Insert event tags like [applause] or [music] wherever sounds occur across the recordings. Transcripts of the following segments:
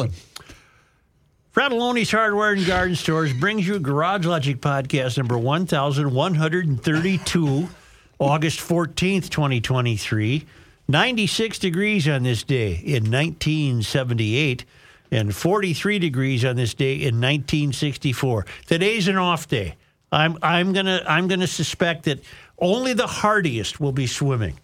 rolling. Fratallone's Hardware and Garden Stores brings you Garage Logic Podcast number 1132, August 14th, 2023. 96 degrees on this day in 1978 and 43 degrees on this day in 1964. Today's an off day. I'm I'm going to I'm going to suspect that only the hardiest will be swimming.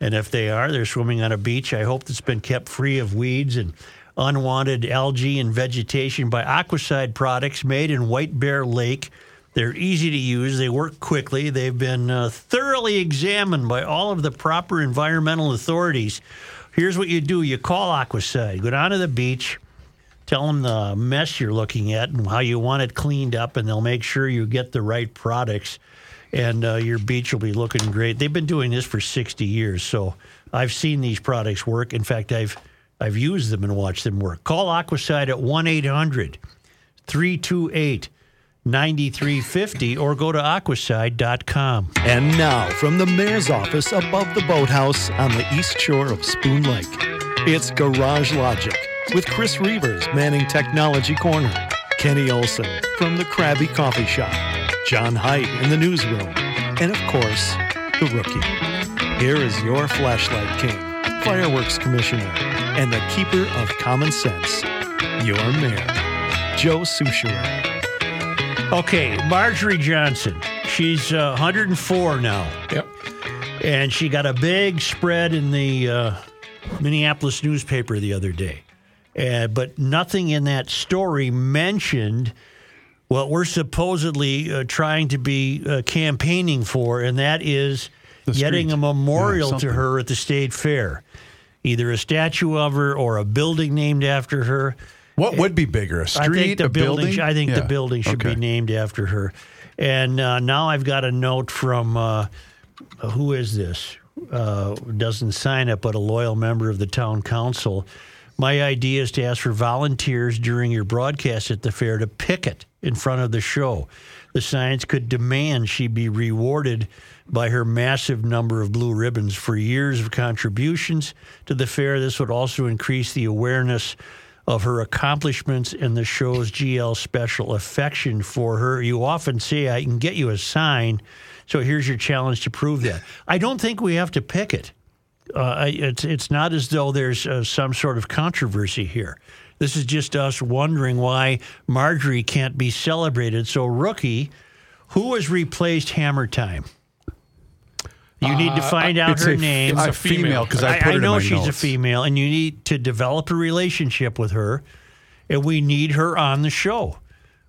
And if they are, they're swimming on a beach I hope that's been kept free of weeds and unwanted algae and vegetation by Aquacide products made in White Bear Lake. They're easy to use. They work quickly. They've been uh, thoroughly examined by all of the proper environmental authorities. Here's what you do you call Aquacide, go down to the beach, tell them the mess you're looking at and how you want it cleaned up, and they'll make sure you get the right products. And uh, your beach will be looking great. They've been doing this for 60 years, so I've seen these products work. In fact, I've I've used them and watched them work. Call Aquacide at 1 800 328 9350 or go to aquacide.com. And now, from the mayor's office above the boathouse on the east shore of Spoon Lake, it's Garage Logic with Chris Reuvers manning Technology Corner, Kenny Olson from the Krabby Coffee Shop, John Heidt in the newsroom, and of course, the rookie. Here is your flashlight king, fireworks commissioner, and the keeper of common sense, your mayor, Joe Soucheray. Okay, Marjorie Johnson. She's uh, 104 now. Yep. And she got a big spread in the uh, Minneapolis newspaper the other day. Uh, but nothing in that story mentioned what we're supposedly uh, trying to be uh, campaigning for, and that is The getting street. a memorial Yeah, to her at the state fair. Either a statue of her or a building named after her. What would be bigger, a street, I think the a building. building? I think the building should Okay. be named after her. And uh, now I've got a note from uh, who is this? Uh, doesn't sign it, but a loyal member of the town council. My idea is to ask for volunteers during your broadcast at the fair to picket in front of the show. The science could demand she be rewarded by her massive number of blue ribbons for years of contributions to the fair. This would also increase the awareness of her accomplishments and the show's GL special affection for her. You often say, I can get you a sign. So here's your challenge to prove that. I don't think we have to pick it. Uh, it's, it's not as though there's uh, some sort of controversy here. This is just us wondering why Marjorie can't be celebrated. So, rookie, who has replaced Hammer Time? You need to uh, find out It's her a, name. It's a a female because I, I, I it in know my she's a female, and you need to develop a relationship with her, and we need her on the show.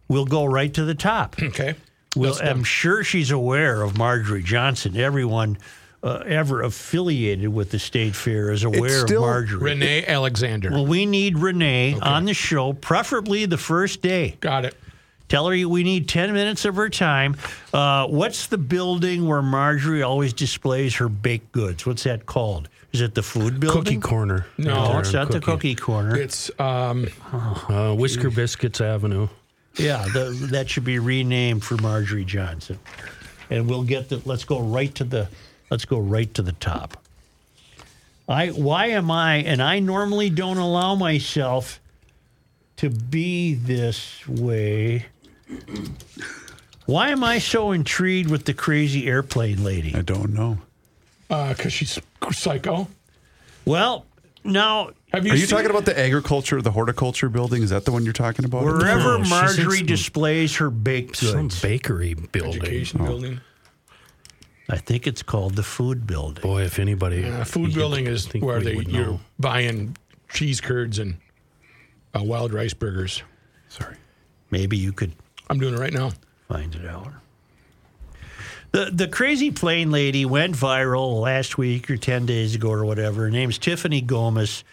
We'll go right to the top. Okay. Well, Let's. I'm sure she's aware of Marjorie Johnson. Everyone uh, ever affiliated with the state fair is aware still of Marjorie. Renee Alexander. Well, we need Renee on the show, preferably the first day. Got it. Tell her we need 10 minutes of her time. Uh, what's the building where Marjorie always displays her baked goods? What's that called? Is it the food building? Cookie Corner. No, Right there it's in not the cookie corner. It's um, Uh, Whisker Biscuits Avenue. Yeah, the, that should be renamed for Marjorie Johnson. And we'll get the let's go right to the let's go right to the top. I why am I and I normally don't allow myself to be this way. Why am I so intrigued with the crazy airplane lady? I don't know. because uh, she's psycho. Well, now Have you? Are you seen- talking about the agriculture, the horticulture building? Is that the one you're talking about? wherever No, Marjorie displays her baked goods, Some bakery building. education building? I think it's called the food building. Boy, if anybody. Uh, food you building is think where we they you're know. buying cheese curds and uh, wild rice burgers. Sorry. Maybe you could I'm doing it right now. find it out. The the crazy plane lady went viral last week or ten days ago or whatever. Her name's Tiffany Gomas,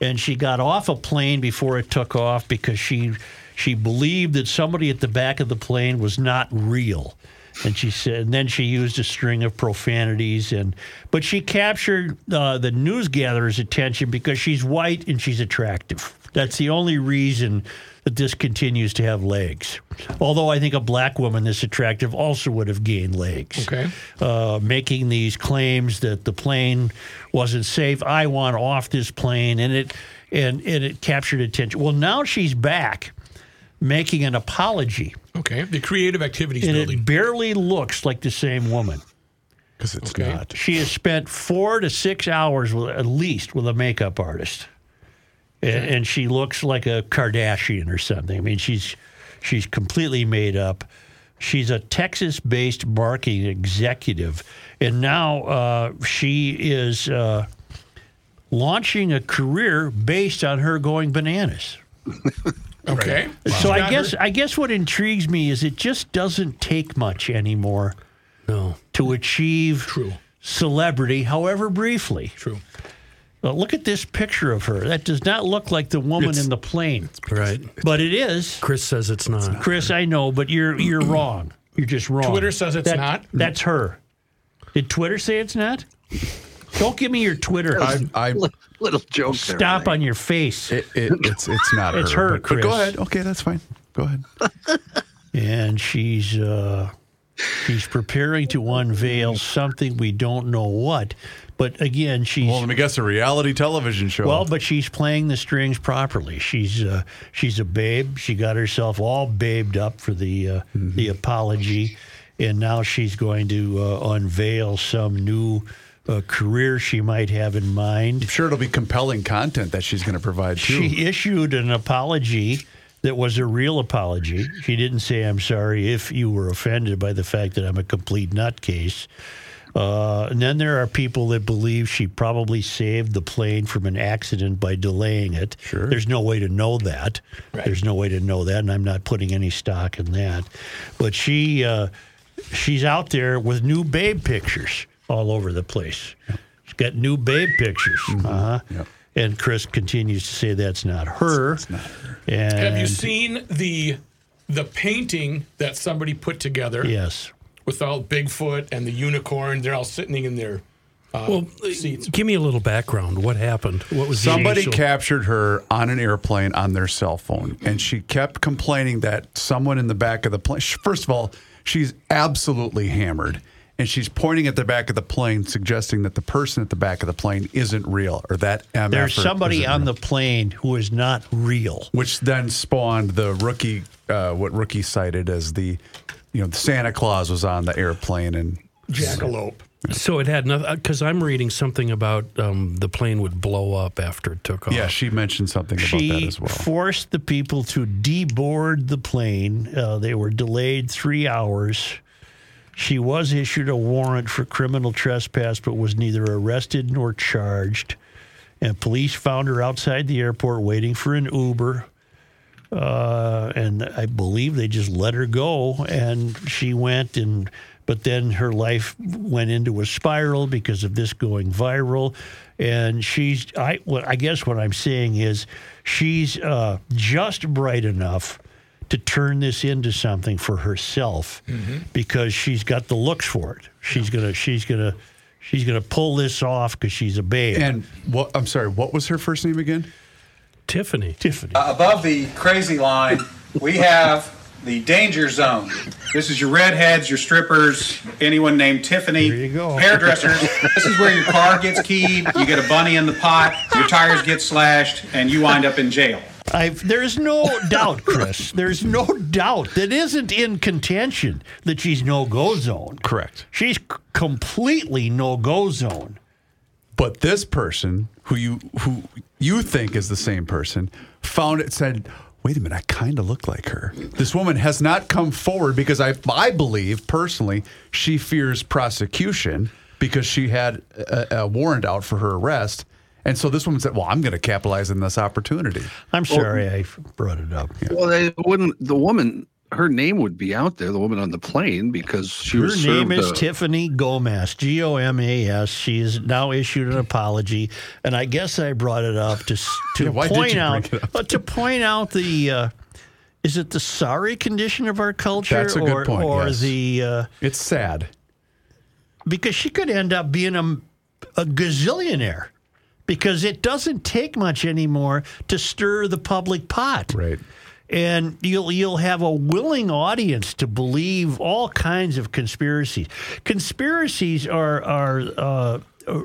and she got off a plane before it took off because she she believed that somebody at the back of the plane was not real. And she said, and then she used a string of profanities, and but she captured uh, the news gatherer's attention because she's white and she's attractive. That's the only reason that this continues to have legs. Although I think a black woman this attractive also would have gained legs. Okay. Uh, making these claims that the plane wasn't safe. I want off this plane, and it and and it captured attention. Well, now she's back, making an apology, Okay. The creative activities and building. it barely looks like the same woman. Because it's Okay. not. She has spent four to six hours with at least with a makeup artist, and, and she looks like a Kardashian or something. I mean, she's she's completely made up. She's a Texas-based marketing executive, and now uh, she is uh, launching a career based on her going bananas. [laughs] okay. So I guess I guess what intrigues me is it just doesn't take much anymore No. to achieve True. celebrity, however briefly. True. Well, look at this picture of her. That does not look like the woman It's- in the plane, Right. but it is. Chris says it's not. Chris, I know, but you're you're [clears throat] wrong. You're just wrong. Twitter says it's That- not? That's her. Did Twitter say it's not? Don't give me your Twitter. I, I, Little joke there. Stop Ray. on your face. it, it, it's it's not It's her. her, but- but go ahead. Okay, that's fine. Go ahead. and she's uh, she's preparing to unveil something we don't know what. But again, she's Well, let me guess. A reality television show. Well, but she's playing the strings properly. She's uh, she's a babe. She got herself all babed up for the uh, Mm-hmm. the apology, and now she's going to uh, unveil some new uh, career she might have in mind. I'm sure it'll be compelling content that she's going to provide too. She issued an apology that was a real apology. She didn't say, I'm sorry if you were offended by the fact that I'm a complete nutcase. Uh, and then there are people that believe she probably saved the plane from an accident by delaying it. Sure. There's no way to know that. There's no way to know that, and I'm not putting any stock in that. But she uh, she's out there with new babe pictures all over the place. She's got new babe pictures. Uh-huh. Yep. And Chris continues to say that's not her. It's not her. And Have you seen the the painting that somebody put together Yes. with all Bigfoot and the unicorn? They're all sitting in their uh, Well, seats. give me a little background. What happened? What was Somebody initial- captured her on an airplane on their cell phone, and she kept complaining that someone in the back of the plane. First of all, she's absolutely hammered, and she's pointing at the back of the plane, suggesting that the person at the back of the plane isn't real, or that MF There's somebody isn't on real. the plane who is not real. which then spawned the rookie, uh, what rookie cited as the, you know, Santa Claus was on the airplane, and Jackalope. So it had nothing because I'm reading something about um, the plane would blow up after it took off. yeah, she mentioned something about that as well. forced the people to deboard the plane. Uh, they were delayed three hours. She was issued a warrant for criminal trespass, but was neither arrested nor charged. And police found her outside the airport waiting for an Uber. Uh, and I believe they just let her go, and she went and. But then her life went into a spiral because of this going viral, and she's. I. What I guess what I'm saying is, she's uh, just bright enough to turn this into something for herself mm-hmm. because she's got the looks for it. She's gonna. She's gonna. She's gonna pull this off because she's a babe. and what? I'm sorry, what was her first name again? Tiffany. Tiffany. Uh, above the crazy line, we have the danger zone. This is your redheads, your strippers, anyone named Tiffany. There you go. Hairdressers. this is where your car gets keyed, you get a bunny in the pot, your tires get slashed, and you wind up in jail. I've, there's no doubt, Chris. There's no doubt that isn't in contention that she's no go zone. Correct. She's c- completely no go zone. But this person, who you who you think is the same person, found it said, "Wait a minute, I kind of look like her." This woman has not come forward because I I believe personally she fears prosecution because she had a, a warrant out for her arrest, and so this woman said, "Well, I'm going to capitalize on this opportunity." I'm sorry I brought it up. Well, they wouldn't. The woman, her name would be out there. The woman on the plane because she Her was name is a- Tiffany Gomas, G O M A S. She has now issued an apology, and I guess I brought it up to [laughs] to Yeah, why did point you out, bring it but to point out the. Uh, is it the sorry condition of our culture, That's a good or, point, or yes. the uh, It's sad. because she could end up being a, a gazillionaire because it doesn't take much anymore to stir the public pot. Right. And you'll you'll have a willing audience to believe all kinds of conspiracies. Conspiracies are are uh, uh,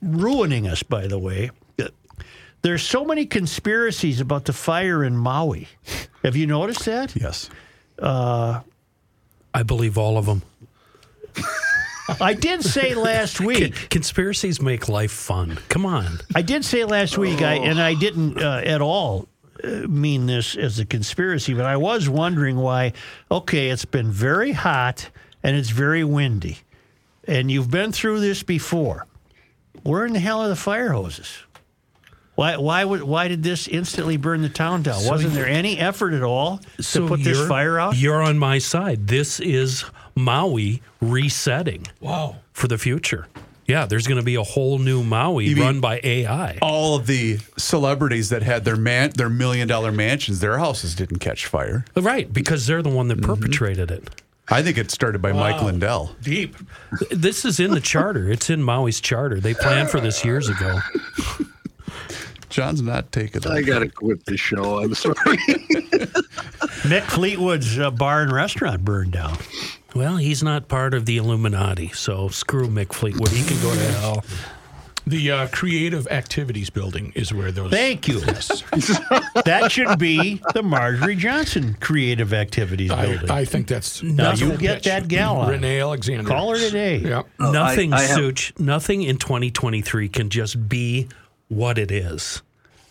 ruining us, by the way. The There's so many conspiracies about the fire in Maui. Have you noticed that? Yes. I believe all of them. [laughs] I did say last week. Conspiracies make life fun. Come on. I did say last week, I, and I didn't uh, at all uh, mean this as a conspiracy, but I was wondering why. Okay, it's been very hot and it's very windy, and you've been through this before. Where in the hell are the fire hoses? Why? Why would? Why did this instantly burn the town down? Wasn't there any effort at all to put this fire out? You're on my side. This is Maui resetting Wow. for the future. Yeah, there's going to be a whole new Maui mean- run by AI. All of the celebrities that had their man their million dollar mansions, their houses didn't catch fire. Right, because they're the one that perpetrated it. I think it started by Mike Lindell. Deep. This is in the charter. It's in Maui's charter. They planned for this years ago. [laughs] John's not taking I got to quit the show. I'm sorry. [laughs] Mick Fleetwood's uh, bar and restaurant burned down. Well, he's not part of the Illuminati, so screw Mick Fleetwood. He can go to hell. The uh, creative activities building is where those. Thank you. [laughs] that should be the Marjorie Johnson Creative Activities I, Building. I think that's. Now that's you her get pitch. that gal on. Renee Alexander. Call her today. Yeah. nothing, I have- Such, nothing in 2023 can just be what it is.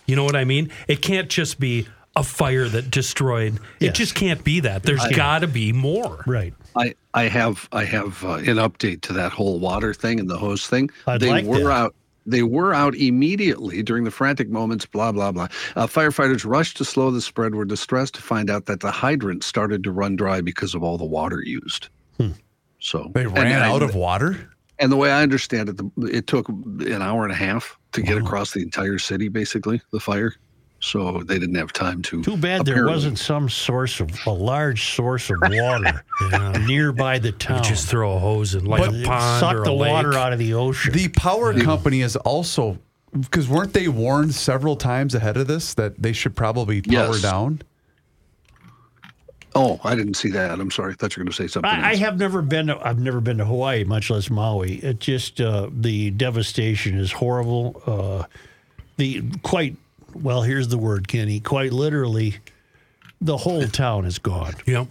You know what I mean? It can't just be a fire that destroyed. It just can't be that. There's got to be more. Right. I, I have I have uh, an update to that whole water thing and the hose thing. I'd they like were that. out. They were out immediately during the frantic moments. Blah blah blah. Uh, firefighters rushed to slow the spread. Were distressed to find out that the hydrant started to run dry because of all the water used. So They and ran I- out of water. And the way I understand it, the, it took an hour and a half to get across the entire city, basically the fire. So they didn't have time to. Too bad there wasn't some source of a large source of water [laughs] nearby the town. You Just throw a hose in like But a pond suck or a the lake. water out of the ocean. The power company is also because weren't they warned several times ahead of this that they should probably power Yes. down? Oh, I didn't see that. I'm sorry. I thought you were going to say something. I, I have never been. To, I've never been to Hawaii, much less Maui. It just uh, the devastation is horrible. Uh, the quite well. Here's the word, Kenny. Quite literally, the whole town is gone. [laughs] Yep.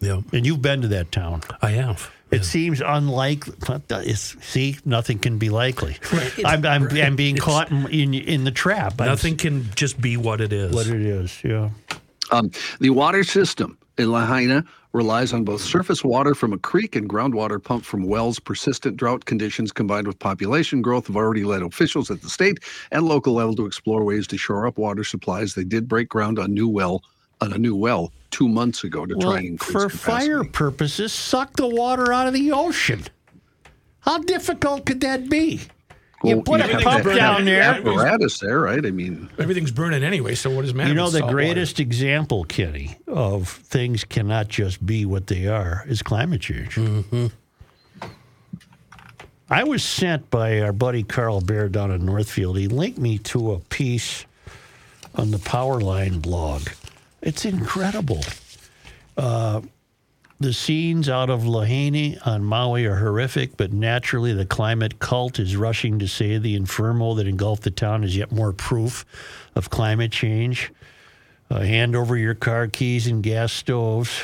Yep. And you've been to that town. I have. It seems unlikely. It's, see, nothing can be likely. I'm, I'm, I'm being caught in, in in the trap. I'm- Nothing can just be what it is. What it is, yeah. Um, the water system in Lahaina relies on both surface water from a creek and groundwater pumped from wells. Persistent drought conditions combined with population growth have already led officials at the state and local level to explore ways to shore up water supplies. They did break ground on new well on a new well two months ago to Well, try and increase for capacity. fire purposes, suck the water out of the ocean. How difficult could that be? You Well, put you a pump down there. Apparatus there, right? I mean, Everything's burning anyway, so what does matter? You know, the salt water. greatest example, Kenny, of things cannot just be what they are is climate change. I was sent by our buddy Carl Bear down in Northfield. He linked me to a piece on the Powerline blog. It's incredible. Uh, the scenes out of Lahaina on Maui are horrific, but naturally the climate cult is rushing to say the inferno that engulfed the town is yet more proof of climate change. Uh, hand over your car keys and gas stoves.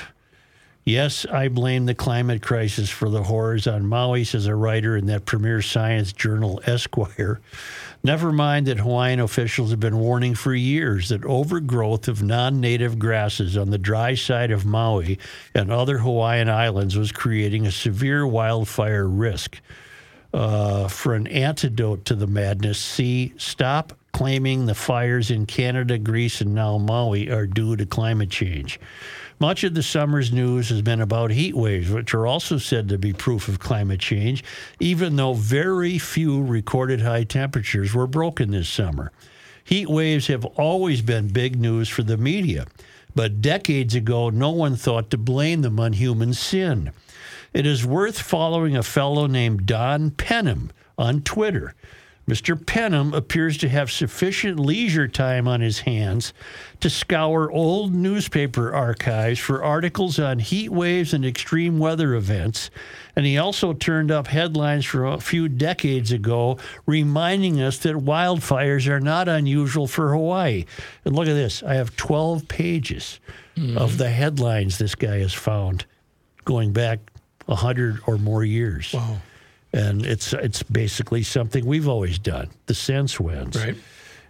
Yes, I blame the climate crisis for the horrors on Maui, says a writer in that premier science journal, Esquire. Never mind that Hawaiian officials have been warning for years that overgrowth of non native grasses on the dry side of Maui and other Hawaiian islands was creating a severe wildfire risk. Uh, for an antidote to the madness, see, stop claiming the fires in Canada, Greece, and now Maui are due to climate change. Much of the summer's news has been about heat waves, which are also said to be proof of climate change, even though very few recorded high temperatures were broken this summer. Heat waves have always been big news for the media, but decades ago, no one thought to blame them on human sin. It is worth following a fellow named Don Penham on Twitter. Mr. Penham appears to have sufficient leisure time on his hands to scour old newspaper archives for articles on heat waves and extreme weather events. And he also turned up headlines from a few decades ago reminding us that wildfires are not unusual for Hawaii. And look at this I have 12 pages hmm. of the headlines this guy has found going back 100 or more years. Wow. And it's it's basically something we've always done. The sense wins. Right.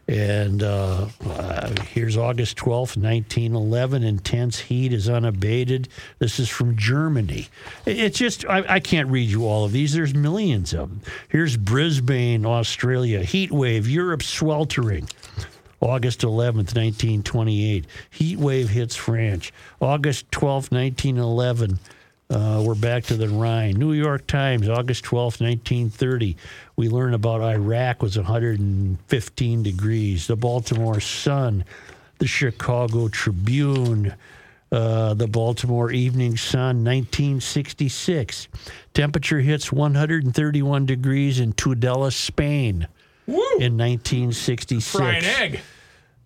And uh, uh, here's August 12th, 1911. Intense heat is unabated. This is from Germany. It- It's just, I, I can't read you all of these. There's millions of them. Here's Brisbane, Australia. Heat wave, Europe sweltering. August 11th, 1928. Heat wave hits France. August 12th, 1911. Uh, we're back to the Rhine. New York Times, August 12th, 1930. We learn about Iraq was 115 degrees. The Baltimore Sun, the Chicago Tribune, uh, the Baltimore Evening Sun, 1966. Temperature hits 131 degrees in Tudela, Spain Woo! in 1966. Fry an egg.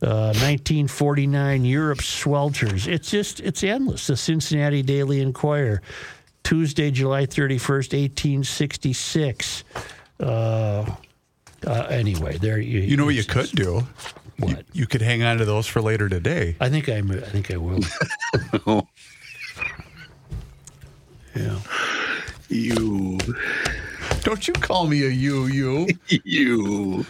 Uh, 1949, Europe swelters. It's just, it's endless. The Cincinnati Daily Enquirer, Tuesday, July 31st, 1866. Uh, uh, anyway, there you. You know what you could do? What? You could hang on to those for later today. I think I'm. I think I will. yeah. [laughs] You, Don't you call me a you, you. [laughs] you.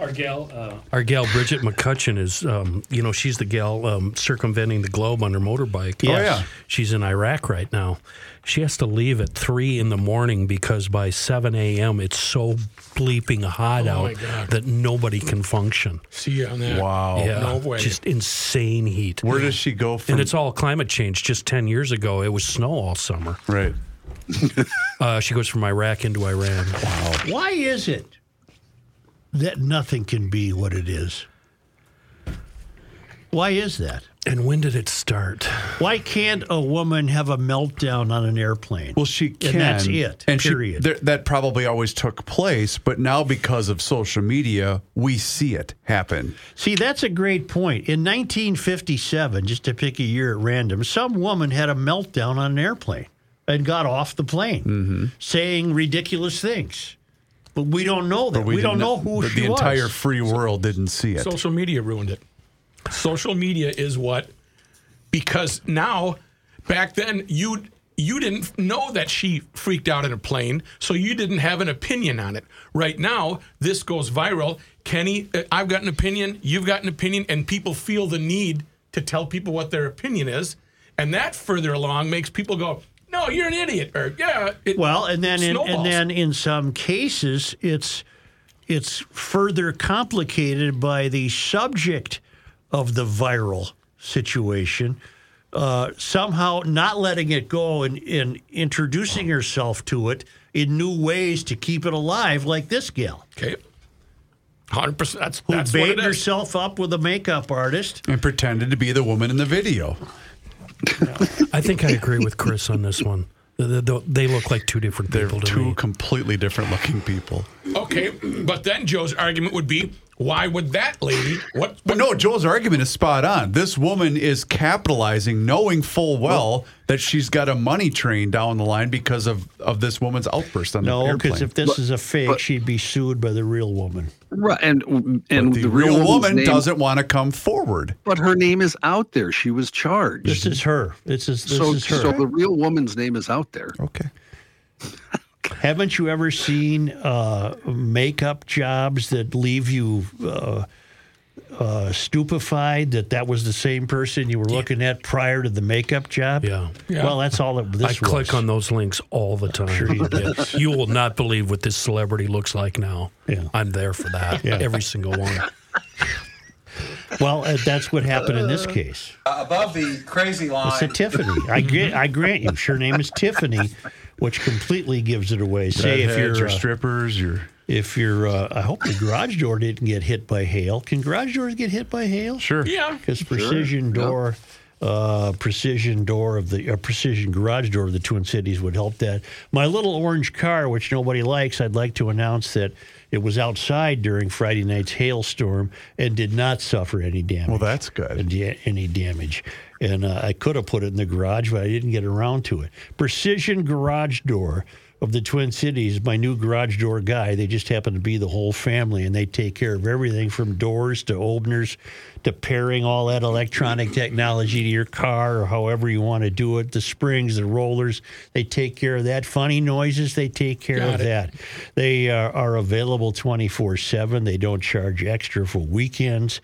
Our gal, uh, our gal Bridget McCutcheon is, um, you know, she's the gal um, circumventing the globe on her motorbike. Yes. Oh, yeah. She's in Iraq right now. She has to leave at three in the morning because by seven a.m. it's so bleeping hot Oh, out that nobody can function. See you on that. Wow. yeah, no way. just insane heat. Where does she go from? and it's all climate change. Just ten years ago, it was snow all summer. right. [laughs] Uh, she goes from Iraq into Iran. Wow. Why is it that nothing can be what it is? Why is that? And when did it start? Why can't a woman have a meltdown on an airplane? Well, she can. And that's it, And she- period. there- that probably always took place, but now because of social media, we see it happen. See, that's a great point. In 1957, just to pick a year at random, some woman had a meltdown on an airplane and got off the plane Mm-hmm. saying ridiculous things. But we don't know that. But We, don't know who but she the entire free world didn't see it. Social media ruined it. Social media is what because now back then you you didn't know that she freaked out in a plane, so you didn't have an opinion on it. Right now, this goes viral. Kenny, uh, I've got an opinion, you've got an opinion, and people feel the need to tell people what their opinion is, and that further along makes people go, "No, you're an idiot," or "Yeah." It Well, and then in, and then in some cases, it's it's further complicated by the subject of the viral situation. Uh, somehow not letting it go and, and introducing herself to it in new ways to keep it alive, like this gal okay, hundred percent. That's who that's what baited it is. herself up with a makeup artist. and pretended to be the woman in the video. [laughs] I think I agree with Chris on this one. The- the- They look like two different people. They're to two me. completely different looking people. Okay, but then Joe's argument would be, why would that lady? What? But no, Joel's argument is spot on. This woman is capitalizing, knowing full well that she's got a money train down the line because of, of this woman's outburst on the No, airplane. because if this is a fake, she'd be sued by the real woman. Right, and and the, the, real, woman's woman name- doesn't want to come forward. But her name is out there. She was charged. This is her. This is this so, is her. so the real woman's name is out there. Okay. [laughs] Haven't you ever seen uh, makeup jobs that leave you uh, uh, stupefied that that was the same person you were looking at prior to the makeup job? Yeah. Yeah. Well, that's all it, this I click on those links all the time. Sure you did. You will not believe what this celebrity looks like now. Yeah. I'm there for that. Yeah. Every single one. Well, uh, that's what happened in this case. Above the crazy line. It's a Tiffany. I grant, I grant you. Her name is Tiffany, which completely gives it away. Say if Redheads you're or uh, strippers, you're if you're. Uh, I hope the garage door didn't get hit by hail. Can garage doors get hit by hail? sure. Yeah. Because precision door uh, precision door of the uh, precision garage door of the Twin Cities would help that. My little orange car, which nobody likes, I'd like to announce that it was outside during Friday night's hailstorm and did not suffer any damage. Well, that's good. Any- Any damage. And uh, I could have put it in the garage, but I didn't get around to it. Precision garage door of the Twin Cities, my new garage door guy. They just happen to be the whole family, and they take care of everything from doors to openers to pairing all that electronic technology to your car or however you want to do it. The springs, the rollers, they take care of that. Funny noises, they take care Got of it. that. They uh, are available 24 7. They don't charge extra for weekends.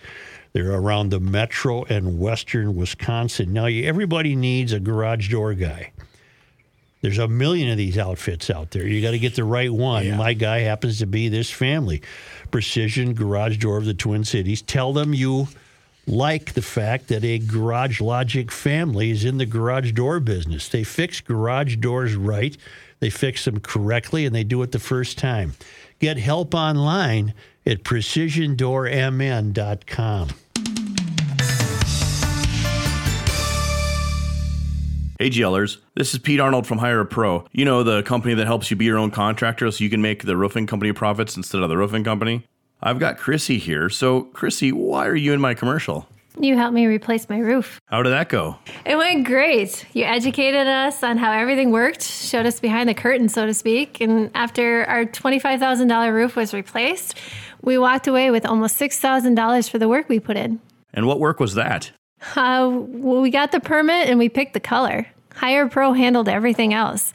They're around the metro and western Wisconsin. Now, you- everybody needs a garage door guy. There's a million of these outfits out there. You got to get the right one. My guy happens to be this family. Precision Garage Door of the Twin Cities. Tell them you like the fact that a Garage Logic family is in the garage door business. They fix garage doors right, they fix them correctly, and they do it the first time. Get help online at precisiondoormn.com. Hey GLers, this is Pete Arnold from Hire a Pro. You know, the company that helps you be your own contractor so you can make the roofing company profits instead of the roofing company? I've got Chrissy here. So, Chrissy, why are you in my commercial? You helped me replace my roof. How did that go? It went great. You educated us on how everything worked, showed us behind the curtain, so to speak. And after our $25,000 roof was replaced, we walked away with almost $6,000 for the work we put in. And what work was that? Uh, well, we got the permit and we picked the color. Hire Pro handled everything else.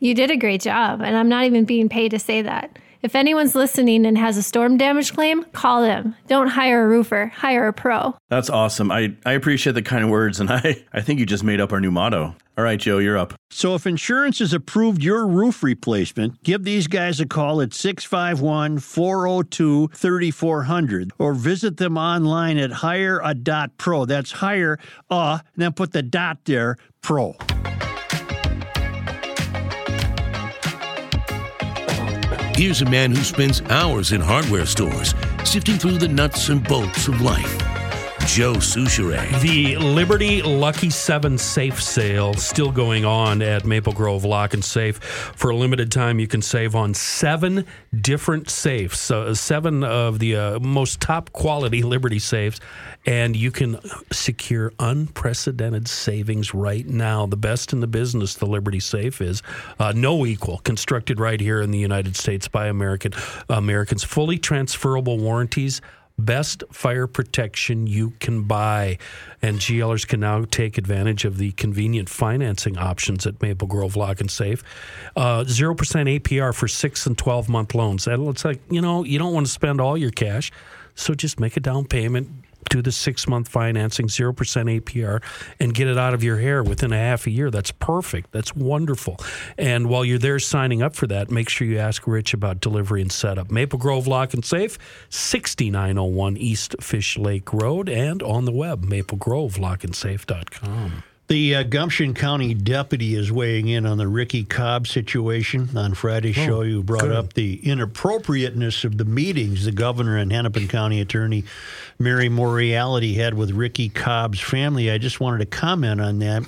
You did a great job, and I'm not even being paid to say that. If anyone's listening and has a storm damage claim, call them. Don't hire a roofer, hire a pro. That's awesome. I, I appreciate the kind words, and [laughs] I, I think you just made up our new motto. All right, Joe, you're up. So if insurance has approved your roof replacement, give these guys a call at 651 402 3400 or visit them online at hireA.pro. That's hire a, and then put the dot there, pro. Here's a man who spends hours in hardware stores sifting through the nuts and bolts of life. Joe Soucheray. The Liberty Lucky 7 safe sale still going on at Maple Grove Lock and Safe. For a limited time, you can save on seven different safes, uh, seven of the uh, most top quality [laughs] Liberty safes, and you can secure unprecedented savings right now. The best in the business, the Liberty safe is uh, no equal, constructed right here in the United States by American Americans, fully transferable warranties best fire protection you can buy. And GLers can now take advantage of the convenient financing options at Maple Grove Lock and Safe. Uh, 0% APR for six and 12 month loans. That looks like, you know, you don't want to spend all your cash. So just make a down payment, do the six month financing, 0% APR, and get it out of your hair within a half a year. That's perfect. That's wonderful. And while you're there signing up for that, make sure you ask Rich about delivery and setup. Maple Grove Lock and Safe, 6901 East Fish Lake Road, and on the web, maplegrovelockandsafe.com. The uh, Gumption County deputy is weighing in on the Ricky Cobb situation. On Friday's show, you brought up the inappropriateness of the meetings the governor and Hennepin County attorney Mary Moriarty had with Ricky Cobb's family. I just wanted to comment on that.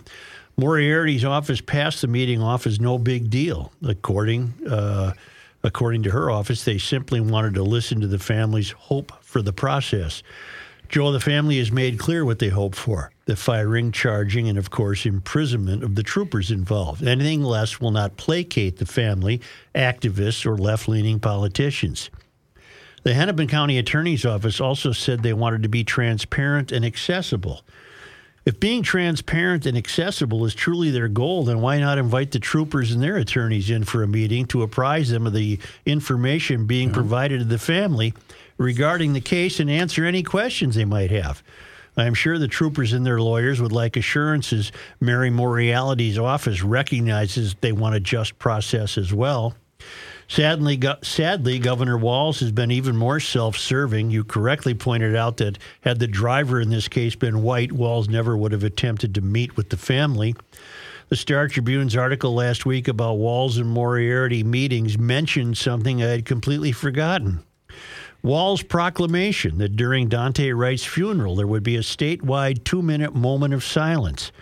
Moriarty's office passed the meeting off as no big deal, according uh, according to her office. They simply wanted to listen to the family's hope for the process. Joe, the family has made clear what they hope for the firing, charging, and of course, imprisonment of the troopers involved. Anything less will not placate the family, activists, or left leaning politicians. The Hennepin County Attorney's Office also said they wanted to be transparent and accessible. If being transparent and accessible is truly their goal, then why not invite the troopers and their attorneys in for a meeting to apprise them of the information being provided to the family regarding the case and answer any questions they might have? I'm sure the troopers and their lawyers would like assurances Mary Moriarty's office recognizes they want a just process as well. Sadly, go- sadly, Governor Walz has been even more self-serving. You correctly pointed out that had the driver in this case been white, Walz never would have attempted to meet with the family. The Star Tribune's article last week about Walz and Moriarty meetings mentioned something I had completely forgotten. Walz's proclamation that during Daunte Wright's funeral there would be a statewide two minute moment of silence.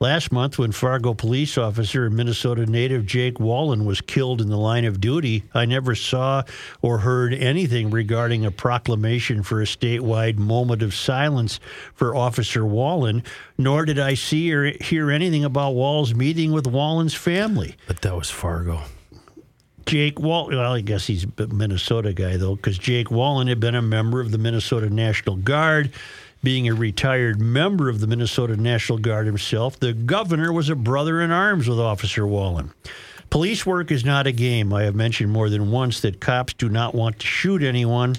Last month, when Fargo police officer and Minnesota native Jake Wallin was killed in the line of duty, I never saw or heard anything regarding a proclamation for a statewide moment of silence for Officer Wallin, nor did I see or hear anything about Walz's meeting with Wallin's family. But that was Fargo. Jake Wall. Well, I guess he's a Minnesota guy though, because Jake Wallin had been a member of the Minnesota National Guard. Being a retired member of the Minnesota National Guard himself, the governor was a brother in arms with Officer Wallin. Police work is not a game. I have mentioned more than once that cops do not want to shoot anyone.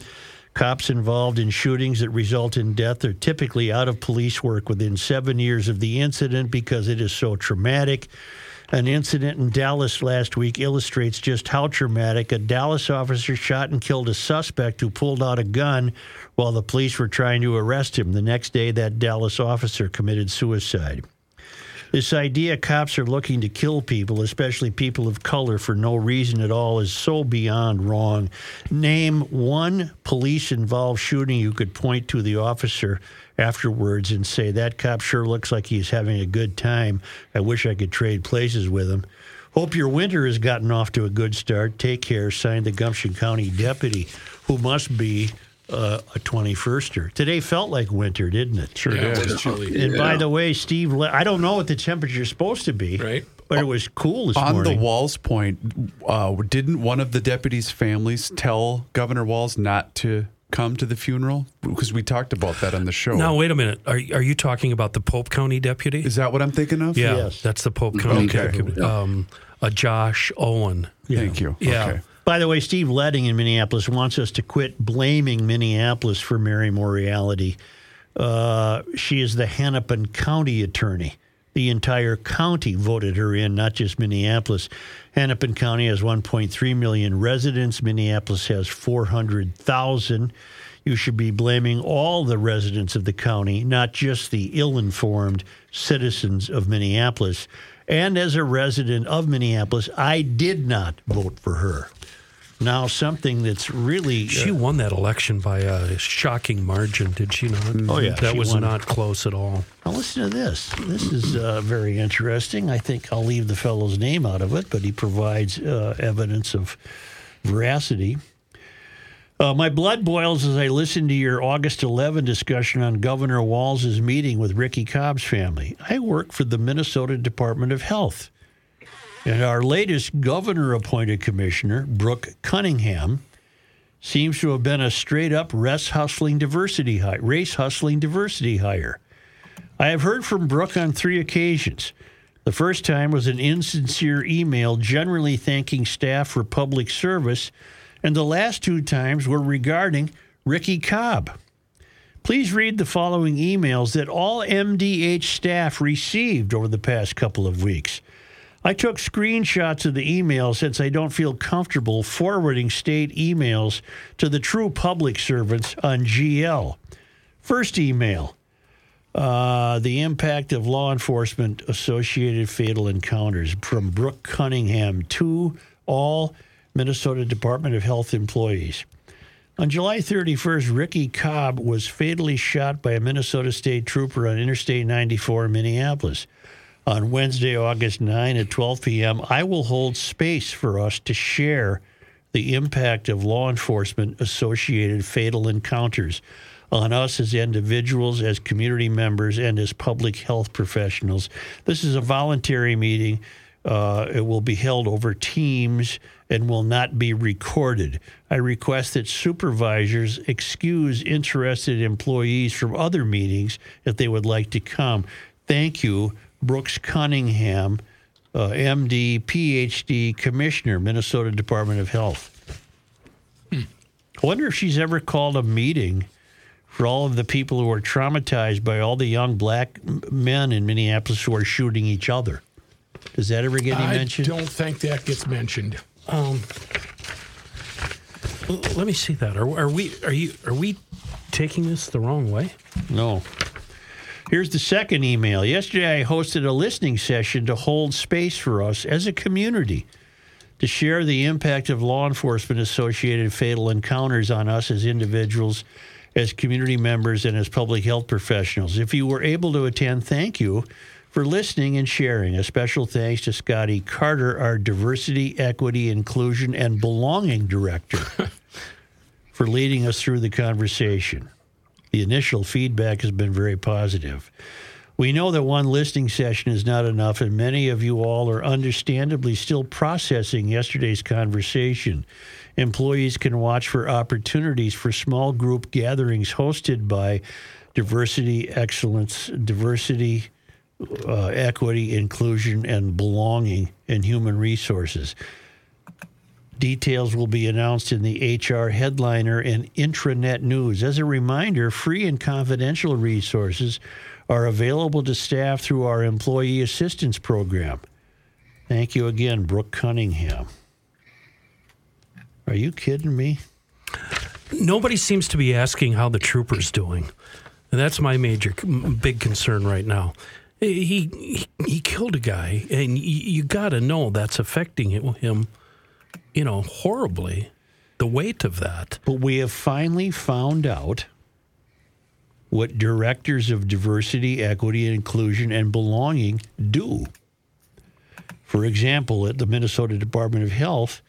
Cops involved in shootings that result in death are typically out of police work within seven years of the incident because it is so traumatic. An incident in Dallas last week illustrates just how traumatic. A Dallas officer shot and killed a suspect who pulled out a gun while the police were trying to arrest him. The next day, that Dallas officer committed suicide. This idea cops are looking to kill people, especially people of color, for no reason at all is so beyond wrong. Name one police involved shooting you could point to the officer afterwards and say, That cop sure looks like he's having a good time. I wish I could trade places with him. Hope your winter has gotten off to a good start. Take care. Signed the Gumption County deputy, who must be uh, a 21ster. Today felt like winter, didn't it? Sure yeah, it was chilly. And by the way, Steve, Le- I don't know what the temperature is supposed to be. Right. But it was cool this On morning. the Walz point, uh, didn't one of the deputies' families tell Governor Walz not to come to the funeral? Because we talked about that on the show. Now, wait a minute. Are, are you talking about the Pope County deputy? Is that what I'm thinking of? yeah, Yes. that's the Pope County Okay. deputy. Um, uh, Josh Owen. Thank you. Yeah. Okay. By the way, Steve Letting in Minneapolis wants us to quit blaming Minneapolis for Mary Moriarty. Uh, she is the Hennepin County attorney. The entire county voted her in, not just Minneapolis. Hennepin County has 1.3 million residents. Minneapolis has 400,000. You should be blaming all the residents of the county, not just the ill informed citizens of Minneapolis. And as a resident of Minneapolis, I did not vote for her. Now, something that's really. She uh, won that election by a shocking margin, did she not? Oh, yeah, That she was won. not close at all. Now, listen to this. This is uh, very interesting. I think I'll leave the fellow's name out of it, but he provides uh, evidence of veracity. Uh, my blood boils as I listen to your August 11 discussion on Governor Walz's meeting with Ricky Cobb's family. I work for the Minnesota Department of Health. And our latest governor appointed commissioner, Brooke Cunningham, seems to have been a straight up race hustling diversity hi- race hustling diversity hire. I have heard from Brooke on three occasions. The first time was an insincere email generally thanking staff for public service, and the last two times were regarding Ricky Cobb. Please read the following emails that all MDH staff received over the past couple of weeks. I took screenshots of the emails since I don't feel comfortable forwarding state emails to the true public servants on GL. First email uh, The impact of law enforcement associated fatal encounters from Brooke Cunningham to all Minnesota Department of Health employees. On July 31st, Ricky Cobb was fatally shot by a Minnesota state trooper on Interstate 94 in Minneapolis. On Wednesday, August 9 at 12 p.m., I will hold space for us to share the impact of law enforcement associated fatal encounters on us as individuals, as community members, and as public health professionals. This is a voluntary meeting. Uh, it will be held over Teams and will not be recorded. I request that supervisors excuse interested employees from other meetings if they would like to come. Thank you, Brooks Cunningham, uh, MD, PhD, Commissioner, Minnesota Department of Health. I wonder if she's ever called a meeting for all of the people who are traumatized by all the young black men in Minneapolis who are shooting each other. Does that ever get any I mention? don't think that gets mentioned. L- Let me see that. Are, are we? Are you? Are we taking this the wrong way? No. Here's the second email. Yesterday, I hosted a listening session to hold space for us as a community. to share the impact of law enforcement associated fatal encounters on us as individuals, as community members, and as public health professionals. If you were able to attend, thank you for listening and sharing. A special thanks to Scotty Carter, our diversity, equity, inclusion, and belonging director, [laughs] for leading us through the conversation. The initial feedback has been very positive. We know that one listening session is not enough, and many of you all are understandably still processing yesterday's conversation. Employees can watch for opportunities for small group gatherings hosted by Diversity Excellence, Diversity, uh, Equity, Inclusion, and Belonging in Human Resources. Details will be announced in the HR headliner and intranet news. As a reminder, free and confidential resources are available to staff through our employee assistance program. Thank you again, Brooke Cunningham. Are you kidding me? Nobody seems to be asking how the trooper's doing. And that's my major, big concern right now. He he, he killed a guy, and you, you got to know that's affecting him, you know, horribly. The weight of that. But we have finally found out what directors of diversity, equity, and inclusion, and belonging do. For example, at the Minnesota Department of Health,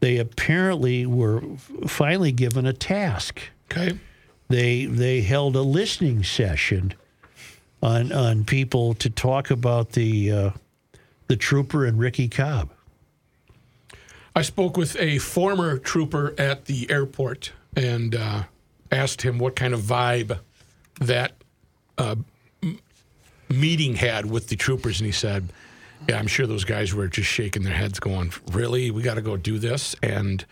they apparently were finally given a task. Okay. They they held a listening session on on people to talk about the uh, the trooper and Ricky Cobb. I spoke with a former trooper at the airport and uh, asked him what kind of vibe that uh, m- meeting had with the troopers, and he said, "Yeah, I'm sure those guys were just shaking their heads, going, "Really, we got to go do this?" And,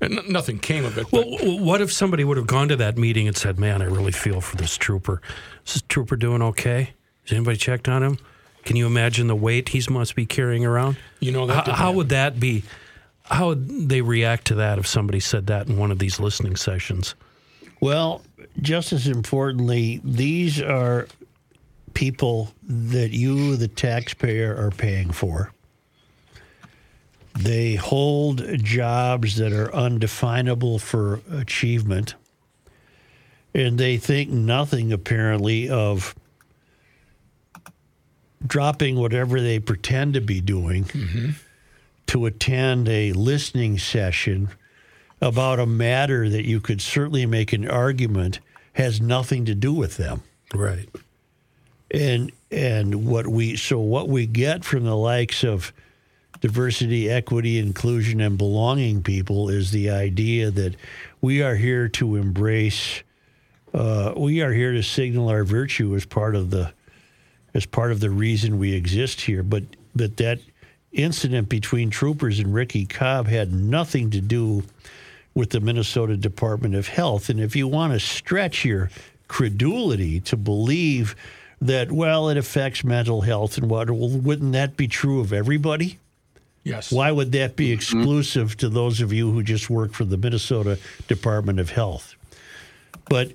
and n- nothing came of it. Well, But what if somebody would have gone to that meeting and said, "Man, I really feel for this trooper. Is this trooper doing okay? Has anybody checked on him? Can you imagine the weight he must be carrying around? You know, that how, how happen. would that be? How would they react to that if somebody said that in one of these listening sessions? Well, just as importantly, these are people that you, the taxpayer, are paying for. They hold jobs that are undefinable for achievement. And they think nothing, apparently, of dropping whatever they pretend to be doing mm-hmm. To attend a listening session about a matter that you could certainly make an argument has nothing to do with them. Right. And and what we so what we get from the likes of diversity, equity, inclusion, and belonging people is the idea that we are here to embrace. Uh, we are here to signal our virtue as part of the as part of the reason we exist here. But but that incident between troopers and Ricky Cobb had nothing to do with the Minnesota Department of Health. And if you want to stretch your credulity to believe that, well, it affects mental health and what, well, wouldn't that be true of everybody? yes, Why would that be mm-hmm. exclusive to those of you who just work for the Minnesota Department of Health? But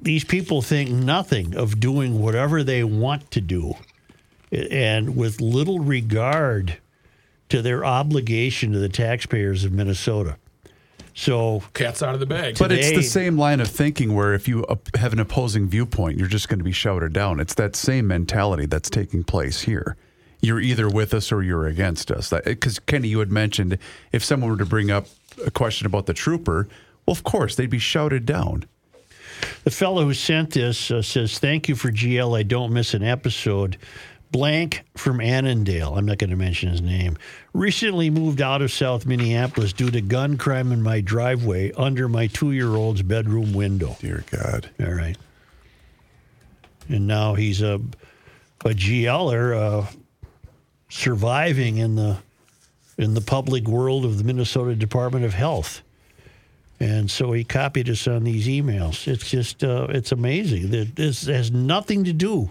these people think nothing of doing whatever they want to do and with little regard to their obligation to the taxpayers of Minnesota. So cat's out of the bag. But it's the same line of thinking where if you have an opposing viewpoint, you're just going to be shouted down. It's that same mentality that's taking place here. You're either with us or you're against us. Because Kenny, you had mentioned if someone were to bring up a question about the trooper, well, of course they'd be shouted down. The fellow who sent this uh, says, Thank you for GL. I don't miss an episode. Blank from Annandale, I'm not going to mention his name, recently moved out of South Minneapolis due to gun crime in my driveway under my two year old's bedroom window. Dear God. All right. And now he's a, a GLer uh, surviving in the, in the public world of the Minnesota Department of Health. And so he copied us on these emails. It's just, uh, it's amazing. that This has nothing to do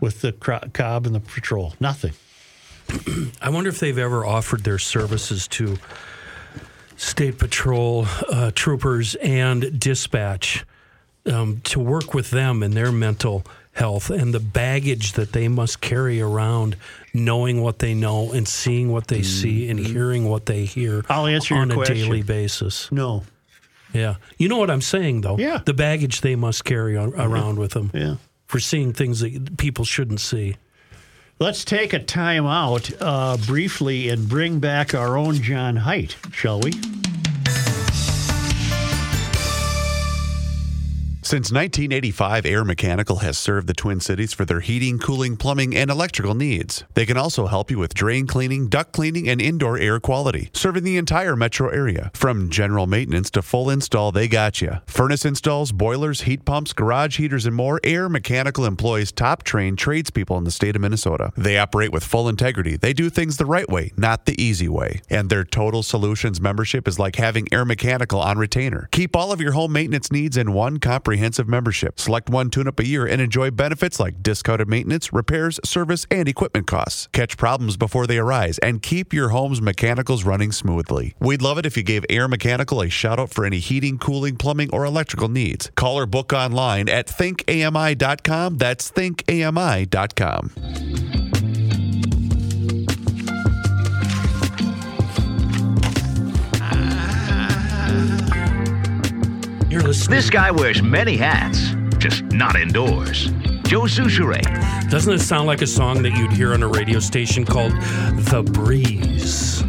with the Cobb and the patrol. Nothing. [clears throat] I wonder if they've ever offered their services to state patrol uh, troopers and dispatch um, to work with them in their mental health and the baggage that they must carry around, knowing what they know and seeing what they see and hearing what they hear Mm-hmm. I'll answer your on a question. daily basis. No. Yeah. You know what I'm saying, though? Yeah. The baggage they must carry on, around with them Yeah. For seeing things that people shouldn't see. Let's take a time out uh, briefly and bring back our own John Heidt, shall we? Since 1985, Air Mechanical has served the Twin Cities for their heating, cooling, plumbing, and electrical needs. They can also help you with drain cleaning, duct cleaning, and indoor air quality, serving the entire metro area. From general maintenance to full install, they got you. Furnace installs, boilers, heat pumps, garage heaters, and more, Air Mechanical employs top trained tradespeople in the state of Minnesota. They operate with full integrity. They do things the right way, not the easy way. And their Total Solutions membership is like having Air Mechanical on retainer. Keep all of your home maintenance needs in one comprehensive membership. Select one tune up a year and enjoy benefits like discounted maintenance, repairs, service, and equipment costs. Catch problems before they arise and keep your home's mechanicals running smoothly. We'd love it if you gave Air Mechanical a shout out for any heating, cooling, plumbing, or electrical needs. Call or book online at thinkami.com. That's thinkami.com. You're listening. This guy wears many hats, just not indoors. Joe Soucheray. Doesn't it sound like a song that you'd hear on a radio station called The Breeze?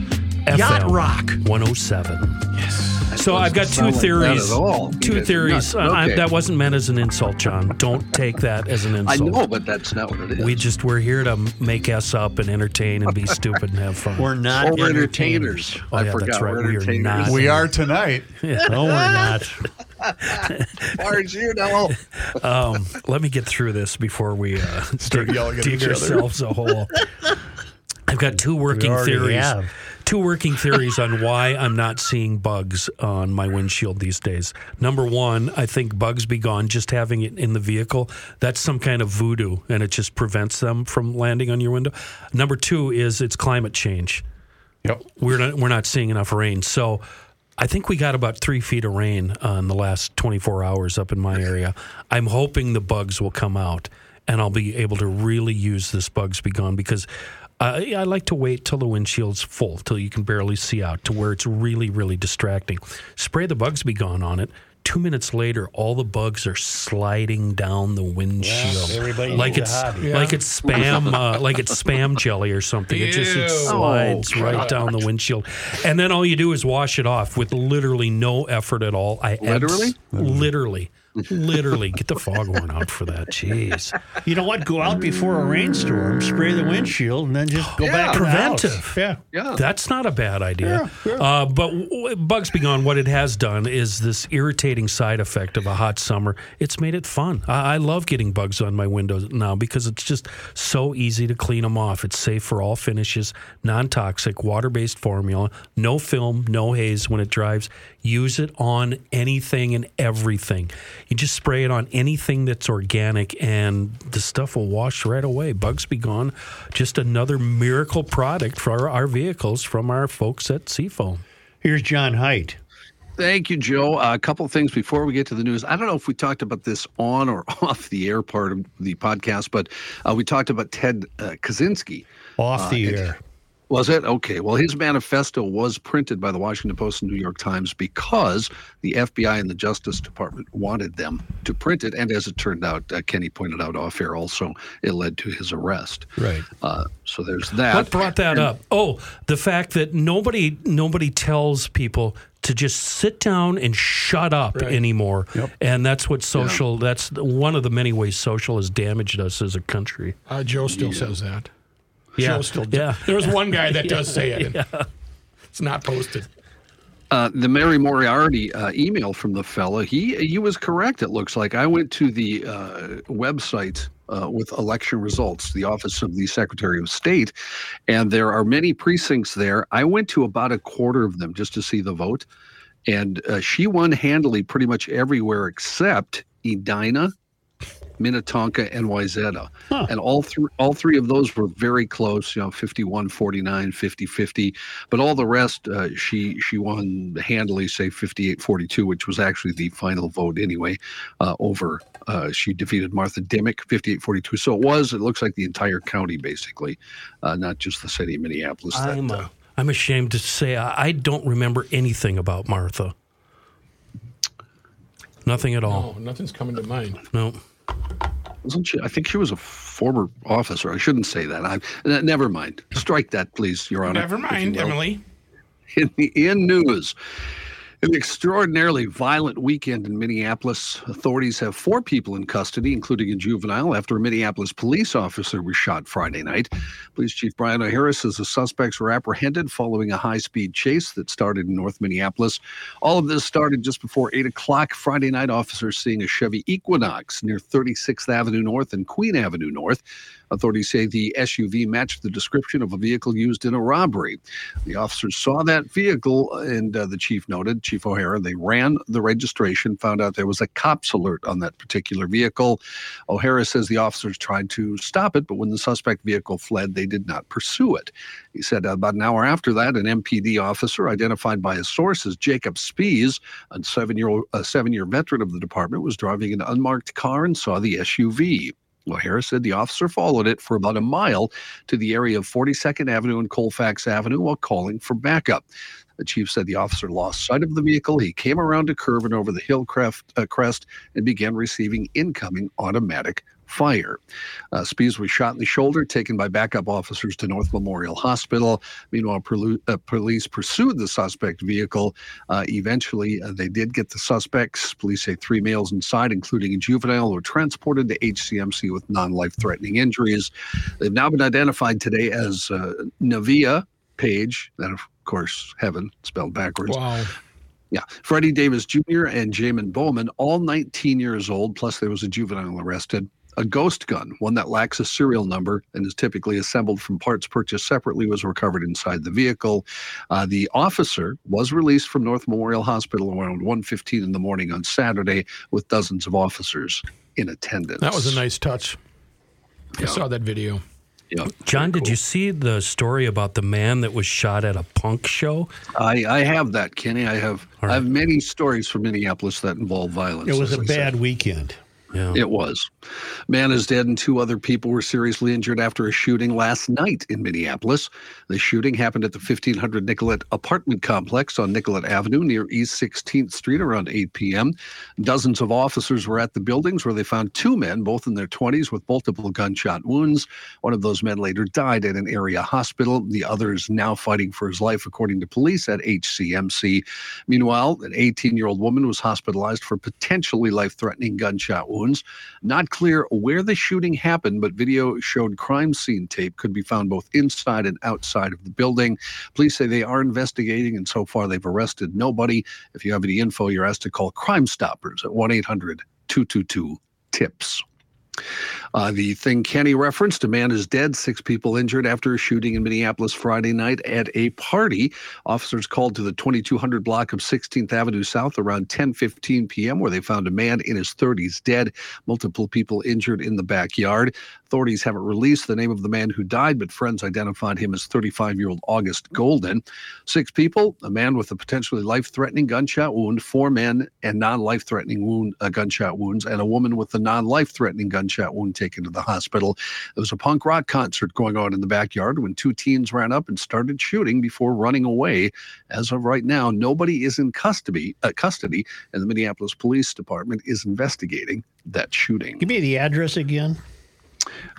Yacht FM rock. 107. Yes. So I've got two sound like theories. all. Two theories. nuts. Uh, I, that wasn't meant as an insult, John. Don't take that as an insult. I insult. know, but that's not what it is. We just we're here to make us up and entertain and be [laughs] stupid and have fun. We're not Or we're entertainers. entertainers. Oh, I yeah, forgot. that's right. We're We are not. We are tonight. [laughs] No, we're not. [laughs] Aren't you know? Um, let me get through this before we uh, Start dig, yelling at dig each other. ourselves a hole. I've got two working theories. have. Two working theories on why I'm not seeing bugs on my windshield these days. Number one, I think bugs be gone just having it in the vehicle. That's some kind of voodoo, and it just prevents them from landing on your window. Number two is it's climate change. Yep. We're not we're not seeing enough rain, so I think we got about three feet of rain uh, in the last 24 hours up in my area. I'm hoping the bugs will come out, and I'll be able to really use this bugs be gone because. Uh, I like to wait till the windshield's full, till you can barely see out, to where it's really, really distracting. Spray the bugs be gone on it. Two minutes later, all the bugs are sliding down the windshield, everybody like it's a hobby. like it's spam, uh, like it's spam jelly or something. It just it Ew. slides right down the windshield, and then all you do is wash it off with literally no effort at all. I Literally? literally, literally get the foghorn out for that. Jeez, You know what? Go out before a rainstorm, spray the windshield, and then just go back to the house. preventive. Yeah. Yeah. That's not a bad idea. Uh, but w- Bugs Be Gone, what it has done is this irritating side effect of a hot summer. It's made it fun. I, I love getting bugs on my windows now because it's just so easy to clean them off. It's safe for all finishes, non toxic, water based formula, no film, no haze when it drives. Use it on anything and everything. You just spray it on anything that's organic, and the stuff will wash right away. Bugs Be Gone, just another miracle product for our, our vehicles from our folks at Seafoam. Here's John Heidt. Thank you, Joe. Uh, a couple of things before we get to the news. I don't know if we talked about this on or [laughs] off the air part of the podcast, but uh, we talked about Ted uh, Kaczynski. Off the it- air. Was it? Okay. Well, his manifesto was printed by the Washington Post and New York Times because the FBI and the Justice Department wanted them to print it. And as it turned out, uh, Kenny pointed out off air also, it led to his arrest. Right. Uh, so there's that. What brought that up? Oh, the fact that nobody nobody tells people to just sit down and shut up anymore. And that's what social. That's one of the many ways social has damaged us as a country. Uh, Joe still says that. Yeah. Joe still Yeah. There was one guy that does [laughs] say it. and It's not posted. Uh, the Mary Moriarty uh, email from the fella, he he was correct. It looks like I went to the uh, website uh, with election results, the Office of the Secretary of State, and there are many precincts there. I went to about a quarter of them just to see the vote, and uh, she won handily pretty much everywhere except Edina, Minnetonka, and Wayzata. And all three all three of those were very close, you know, 51 49, 50 50. But all the rest, uh, she she won handily, say 58 42, which was actually the final vote anyway, uh, over Uh, she defeated Martha Dimick 58 42. So it was, it looks like the entire county, basically, uh, not just the city of Minneapolis. that, I'm, uh, uh, I'm ashamed to say I, I don't remember anything about Martha. Nothing at all. Oh, nothing's coming to mind. No. Wasn't she? I think she was a former officer. I shouldn't say that. I, never mind. Strike that, please, Your Honor. Never mind. Emily. In the in news, an extraordinarily violent weekend in Minneapolis. Authorities have four people in custody, including a juvenile, after a Minneapolis police officer was shot Friday night. Police Chief Brian O'Hara says the suspects were apprehended following a high speed chase that started in North Minneapolis. All of this started just before 8 o'clock Friday night. Officers seeing a Chevy Equinox near 36th Avenue North and Queen Avenue North. Authorities say the SUV matched the description of a vehicle used in a robbery. The officers saw that vehicle, and uh, the chief noted, Chief O'Hara, they ran the registration, found out there was a cops alert on that particular vehicle. O'Hara says the officers tried to stop it, but when the suspect vehicle fled, they did not pursue it. He said about an hour after that, an MPD officer identified by his source as Jacob Spees, a seven-year a seven-year veteran of the department, was driving an unmarked car and saw the SUV. O'Hara said the officer followed it for about a mile to the area of 42nd Avenue and Colfax Avenue while calling for backup. The chief said the officer lost sight of the vehicle. He came around a curve and over the hill crest, uh, crest and began receiving incoming automatic fire. Uh, Spees was shot in the shoulder, taken by backup officers to North Memorial Hospital. Meanwhile, perlu- uh, police pursued the suspect vehicle. Uh, eventually, uh, they did get the suspects. Police say three males inside, including a juvenile, were transported to HCMC with non life threatening injuries. They've now been identified today as uh, Nevaeh Page, that of course, heaven spelled backwards. Wow. Yeah. Freddie Davis Jr. and Jamin Bowman, all 19 years old, plus there was a juvenile arrested. A ghost gun, one that lacks a serial number and is typically assembled from parts purchased separately, was recovered inside the vehicle. Uh, the officer was released from North Memorial Hospital around 1.15 in the morning on Saturday with dozens of officers in attendance. That was a nice touch. I saw that video. Yeah. John, did you see the story about the man that was shot at a punk show? I, I have that, Kenny. I have All I have many stories from Minneapolis that involve violence. It was as a I said. bad weekend. Yeah. It was. Man is dead and two other people were seriously injured after a shooting last night in Minneapolis. The shooting happened at the 1500 Nicollet apartment complex on Nicollet Avenue near East 16th Street around 8 p.m. Dozens of officers were at the buildings where they found two men, both in their 20s, with multiple gunshot wounds. One of those men later died at an area hospital. The other is now fighting for his life, according to police at HCMC. Meanwhile, an 18 year old woman was hospitalized for potentially life threatening gunshot wounds. Not clear where the shooting happened, but video showed crime scene tape could be found both inside and outside of the building. Police say they are investigating, and so far they've arrested nobody. If you have any info, you're asked to call Crime Stoppers at 1 800 222 TIPS. Uh, the thing Kenny referenced, a man is dead, six people injured after a shooting in Minneapolis Friday night at a party. Officers called to the 2200 block of 16th Avenue South around 10:15 p.m., where they found a man in his 30s dead, multiple people injured in the backyard. Authorities haven't released the name of the man who died, but friends identified him as 35-year-old August Golden. Six people, a man with a potentially life-threatening gunshot wound, four men and non-life-threatening wound uh, gunshot wounds, and a woman with a non-life-threatening gunshot wound taken to the hospital. There was a punk rock concert going on in the backyard when two teens ran up and started shooting before running away. As of right now, nobody is in custody, uh, custody, and the Minneapolis Police Department is investigating that shooting. Give me the address again.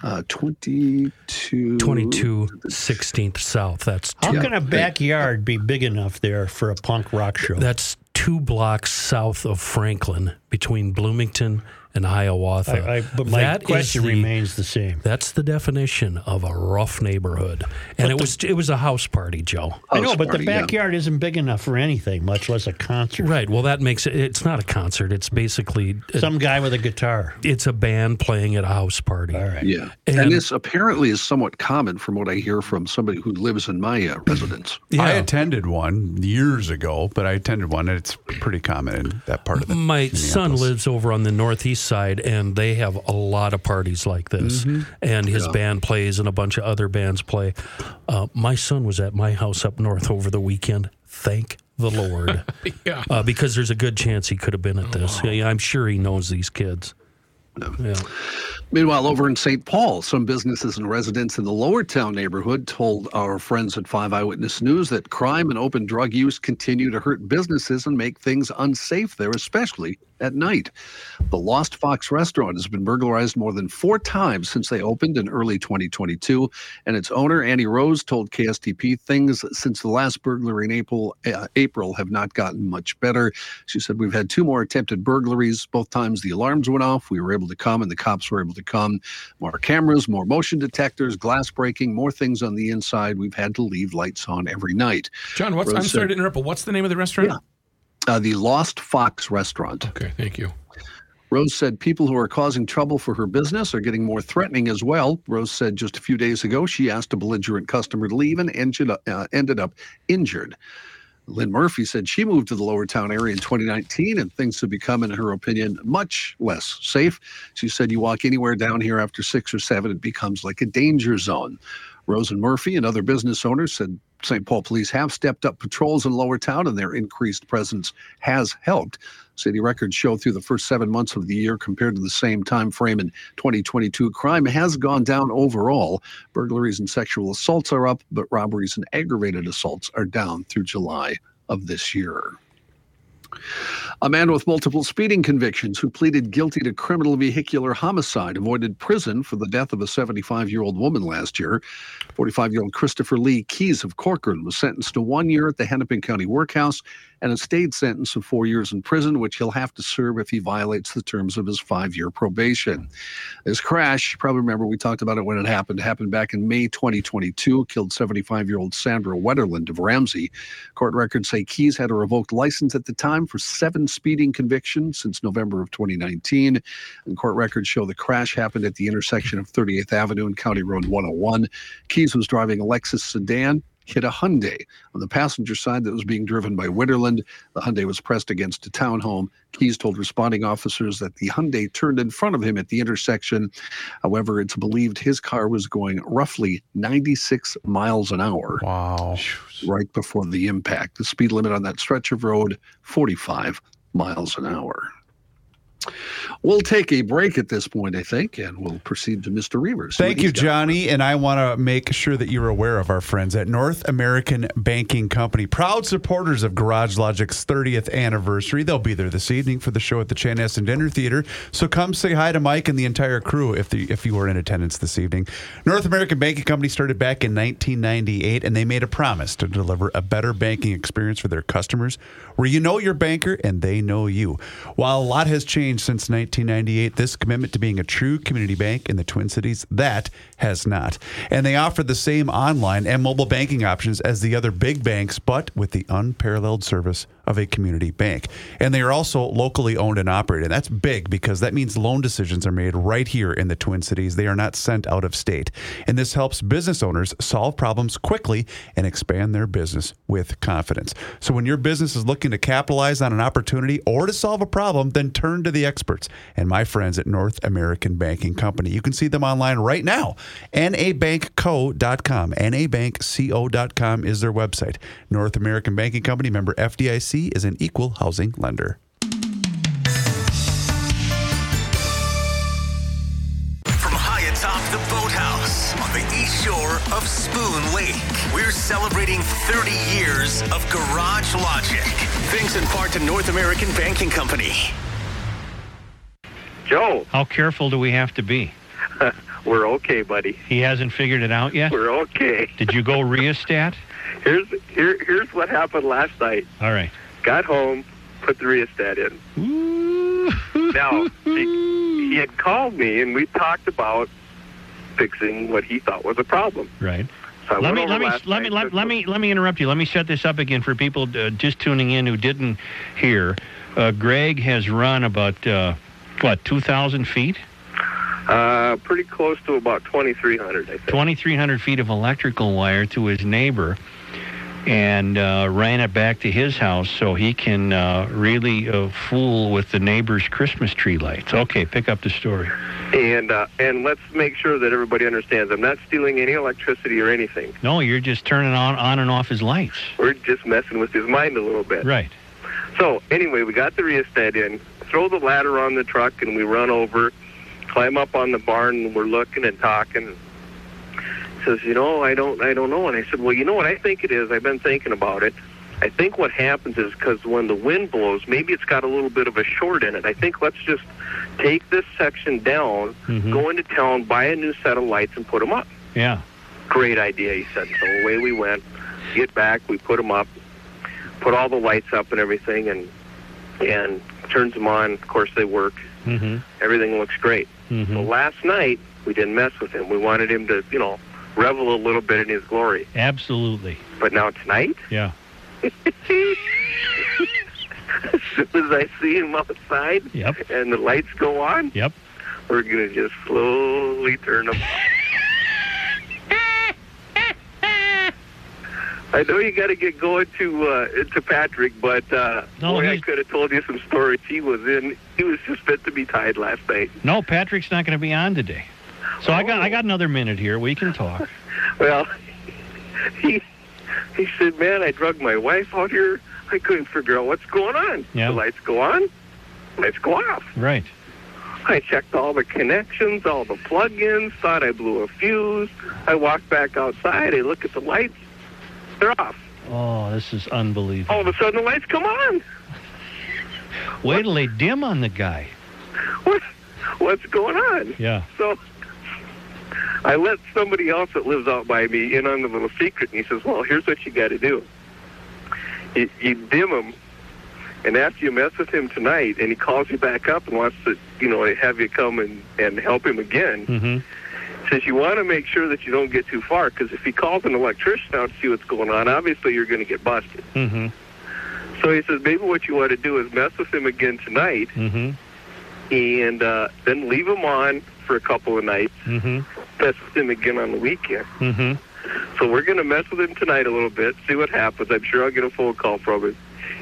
Uh, 22. 22 16th South. That's How can a backyard be big enough there for a punk rock show? that's two blocks south of Franklin between Bloomington and Hiawatha. I, I, but my That is question the- remains the same. That's the definition of a rough neighborhood, and it was it was a house party, Joe. I know, but party, the yeah. backyard isn't big enough for anything, much less a concert. Right. Well, that makes it. It's not a concert. It's basically Some guy with a guitar. it's a band playing at a house party. All right. Yeah. And, And- this apparently is somewhat common from what I hear from somebody who lives in my uh, residence. I attended one years ago, but I attended one, and it's pretty common in that part of the. My son lives over on the northeast side, and they have a lot of parties like this. Mm-hmm. And his band plays, and a bunch of other bands play. Uh, my son was at my house up north over the weekend. Thank the Lord, [laughs] Yeah. uh, because there's a good chance he could have been at this. Yeah, I'm sure he knows these kids. Yeah. Meanwhile, over in St. Paul, some businesses and residents in the Lower Town neighborhood told our friends at 5 Eyewitness News that crime and open drug use continue to hurt businesses and make things unsafe there, especially at night. The Lost Fox restaurant has been burglarized more than four times since they opened in early 2022, and its owner, Annie Rose, told KSTP things since the last burglary in April, uh, April have not gotten much better. She said, We've had two more attempted burglaries. Both times the alarms went off. We were able to come, and the cops were able to come. More cameras, more motion detectors, glass breaking, more things on the inside. We've had to leave lights on every night. John, what's, Rose I'm sorry said- to interrupt, but what's the name of the restaurant? Yeah. Uh, the Lost Fox restaurant. Okay, thank you. Rose said people who are causing trouble for her business are getting more threatening as well. Rose said just a few days ago she asked a belligerent customer to leave and ended up, uh, ended up injured. Lynn Murphy said she moved to the Lower Town area in 2019 and things have become, in her opinion, much less safe. She said you walk anywhere down here after six or seven, it becomes like a danger zone. Rose and Murphy and other business owners said St. Paul police have stepped up patrols in Lower Town and their increased presence has helped. City records show through the first seven months of the year compared to the same time frame in 2022, crime has gone down overall. Burglaries and sexual assaults are up, but robberies and aggravated assaults are down through July of this year. A man with multiple speeding convictions who pleaded guilty to criminal vehicular homicide avoided prison for the death of a 75 year old woman last year. 45 year old Christopher Lee Keys of Corcoran was sentenced to one year at the Hennepin County Workhouse and a stayed sentence of four years in prison, which he'll have to serve if he violates the terms of his five year probation. This crash, you probably remember we talked about it when it happened, happened back in May 2022, killed 75 year old Sandra Wetterland of Ramsey. Court records say Keys had a revoked license at the time for seven speeding convictions since November of 2019. And court records show the crash happened at the intersection of 38th Avenue and County Road 101. Keys was driving a Lexus sedan. Hit a Hyundai on the passenger side that was being driven by Witterland. The Hyundai was pressed against a townhome. Keys told responding officers that the Hyundai turned in front of him at the intersection. However, it's believed his car was going roughly 96 miles an hour. Wow. Right before the impact. The speed limit on that stretch of road, 45 miles an hour. We'll take a break at this point, I think, and we'll proceed to Mr. Reuvers. Thank you. Johnny. And I want to make sure that you're aware of our friends at North American Banking Company, proud supporters of Garage Logic's 30th anniversary. They'll be there this evening for the show at the Chanhassen Dinner Theater. So come say hi to Mike and the entire crew if the, if you were in attendance this evening. North American Banking Company started back in 1998, and they made a promise to deliver a better banking experience for their customers, where you know your banker and they know you. While a lot has changed since 1998, this commitment to being a true community bank in the Twin Cities, that has not. And they offer the same online and mobile banking options as the other big banks, but with the unparalleled service of a community bank. And they are also locally owned and operated. That's big because that means loan decisions are made right here in the Twin Cities. They are not sent out of state. And this helps business owners solve problems quickly and expand their business with confidence. So when your business is looking to capitalize on an opportunity or to solve a problem, then turn to the experts and my friends at North American Banking Company. You can see them online right now. nabankco.com. nabankco.com is their website. North American Banking Company, member FDIC, is an equal housing lender. From high atop the boathouse on the east shore of Spoon Lake, we're celebrating 30 years of Garage Logic. Thanks in part to North American Banking Company. Joe, How careful do we have to be? [laughs] we're okay, buddy. He hasn't figured it out yet? We're okay. Did you go rheostat? Here's here here's what happened last night. All right. Got home, put the rheostat in. now he, [laughs] he had called me and we talked about fixing what he thought was a problem. Right. So let me let me let me let, let me let me interrupt you. Let me set this up again for people uh, just tuning in who didn't hear. Uh, Greg has run about uh, what two thousand feet, Uh, pretty close to about 2,300, I think. twenty three hundred feet of electrical wire to his neighbor, and uh, ran it back to his house so he can uh, really uh, fool with the neighbor's Christmas tree lights. Okay, pick up the story. And uh, and let's make sure that everybody understands. I'm not stealing any electricity or anything. No, you're just turning on on and off his lights. We're just messing with his mind a little bit. Right. So anyway, we got the rheostat in, throw the ladder on the truck, and we run over. climb up on the barn and we're looking and talking. Says, you know, I don't, I don't know. And I said, well, you know what I think it is. I've been thinking about it. I think what happens is because when the wind blows, maybe it's got a little bit of a short in it. I think let's just take this section down, Mhm. go into town, buy a new set of lights, and put them up. Yeah. Great idea, he said. So away we went. Get back, we put them up, put all the lights up and everything, and and turns them on. Of course, they work. Mm-hmm. Everything looks great. So last night we didn't mess with him. We wanted him to, you know, revel a little bit in his glory. Absolutely. But now tonight, Yeah. [laughs] as soon as I see him outside Yep. and the lights go on, Yep. we're gonna just slowly turn them. [laughs] I know you got to get going to uh, to Patrick, but uh, No, boy, I could have told you some stories. He was in. He was just fit to be tied last night. No, Patrick's not going to be on today. So I got I oh. got another minute here. We can talk. [laughs] Well, he he said, "Man, I drug my wife out here. I couldn't figure out what's going on. Yeah. The lights go on, lights go off. Right. I checked all the connections, all the plug-ins. Thought I blew a fuse. I walked back outside. I look at the lights. They're off. Oh, this is unbelievable. All of a sudden, the lights come on. Wait till they dim on the guy. What? What's going on? Yeah. So I let somebody else that lives out by me in on the little secret, and he says, "Well, here's what you got to do. You, you dim him, and after you mess with him tonight, and he calls you back up and wants to, you know, have you come and and help him again." Mm-hmm. Says you want to make sure that you don't get too far, because if he calls an electrician out to see what's going on, obviously you're going to get busted. Mm-hmm. So he says maybe what you want to do is mess with him again tonight, Mm-hmm. and uh, then leave him on for a couple of nights. Mm-hmm. Mess with him again on the weekend. Mm-hmm. So we're going to mess with him tonight a little bit, see what happens. I'm sure I'll get a phone call from him.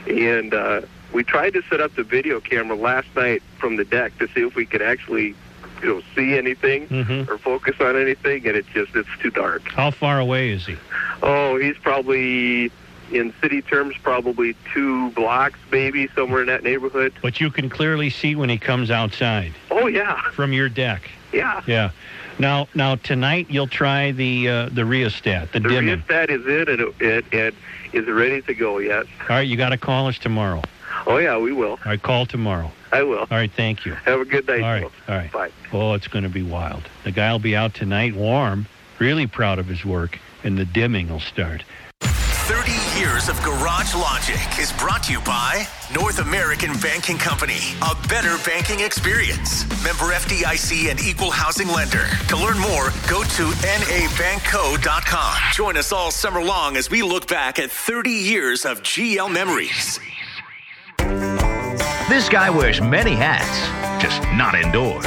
And uh, we tried to set up the video camera last night from the deck to see if we could actually, you know, see anything Mhm. or focus on anything, and it just it's too dark. How far away is he? Oh, he's probably in city terms probably two blocks, maybe somewhere in that neighborhood. But you can clearly see when he comes outside Oh yeah, from your deck. yeah. Yeah. Now, now tonight you'll try the uh, the rheostat, the, The dimming. rheostat is in and it, it, it is ready to go. Yes. All right, you got to call us tomorrow. Oh yeah, we will. All right, call tomorrow. I will. All right, thank you. Have a good night. All right, folks. all right. Bye. Oh, it's going to be wild. The guy will be out tonight, warm, really proud of his work, and the dimming will start. 30 years of Garage Logic is brought to you by North American Banking Company. A better banking experience. Member FDIC and equal housing lender. To learn more, go to nabankco.com. Join us all summer long as we look back at 30 years of GL memories. This guy wears many hats, just not indoors.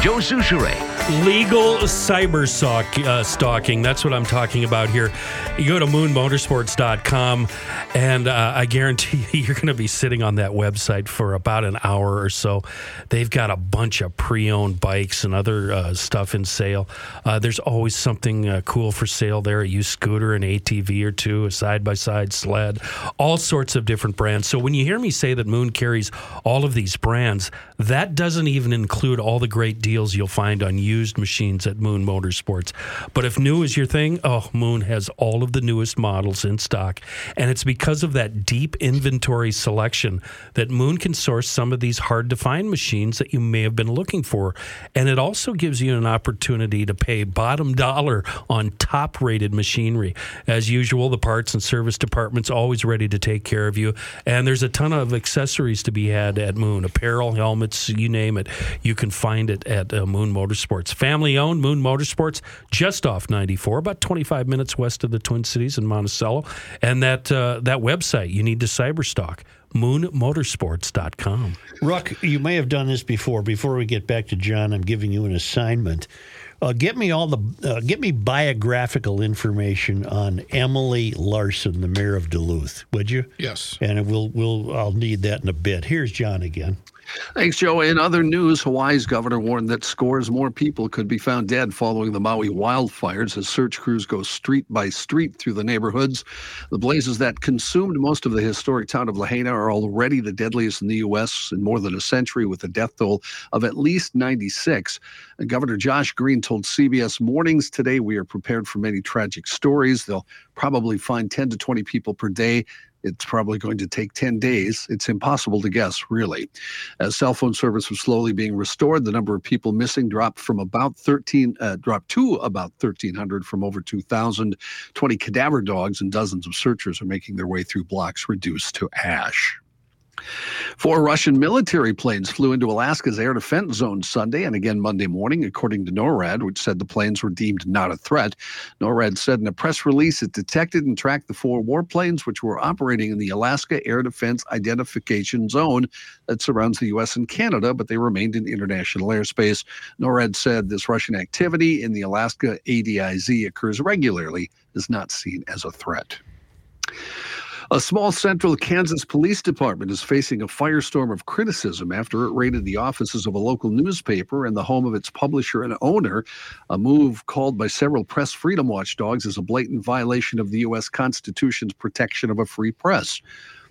Joe Soucheray. Legal cyber stalk, uh, stalking. That's what I'm talking about here. You go to moonmotorsports.com, and uh, I guarantee you, [laughs] you're going to be sitting on that website for about an hour or so. They've got a bunch of pre owned bikes and other uh, stuff in sale. Uh, there's always something uh, cool for sale there a used scooter, an ATV or two, a side by side sled, all sorts of different brands. So when you hear me say that Moon carries all of these brands, that doesn't even include all the great deals you'll find on used machines at Moon Motorsports. But if new is your thing, oh, Moon has all of the newest models in stock. And it's because of that deep inventory selection that Moon can source some of these hard to find machines that you may have been looking for. And it also gives you an opportunity to pay bottom dollar on top rated machinery. As usual, the parts and service department's always ready to take care of you. And there's a ton of accessories to be had at Moon apparel, helmets, you name it. You can find it at uh, Moon Motorsports. Family owned Moon Motorsports, just off 94, about 25 minutes west of the Twin Cities in Monticello. And that, uh, that website, you need to cyberstock, moonmotorsports.com. Ruck, you may have done this before. Before we get back to John, I'm giving you an assignment. Uh, get me all the uh, get me biographical information on Emily Larson, the mayor of Duluth, would you? Yes. And we'll we'll I'll need that in a bit. Here's John again. Thanks, Joe. In other news, Hawaii's governor warned that scores more people could be found dead following the Maui wildfires as search crews go street by street through the neighborhoods. The blazes that consumed most of the historic town of Lahaina are already the deadliest in the U.S. in more than a century, with a death toll of at least 96. And Governor Josh Green told CBS Mornings today, We are prepared for many tragic stories. They'll probably find 10 to 20 people per day it's probably going to take 10 days. It's impossible to guess, really. As cell phone service was slowly being restored, the number of people missing dropped from about 13, uh, dropped to about 1,300 from over 2,000. 20 cadaver dogs and dozens of searchers are making their way through blocks reduced to ash. Four Russian military planes flew into Alaska's air defense zone Sunday and again Monday morning, according to NORAD, which said the planes were deemed not a threat. NORAD said in a press release it detected and tracked the four warplanes which were operating in the Alaska Air Defense Identification Zone that surrounds the U.S. and Canada, but they remained in international airspace. NORAD said this Russian activity in the Alaska ADIZ occurs regularly, is not seen as a threat. A small central Kansas police department is facing a firestorm of criticism after it raided the offices of a local newspaper and the home of its publisher and owner, a move called by several press freedom watchdogs as a blatant violation of the U.S. Constitution's protection of a free press.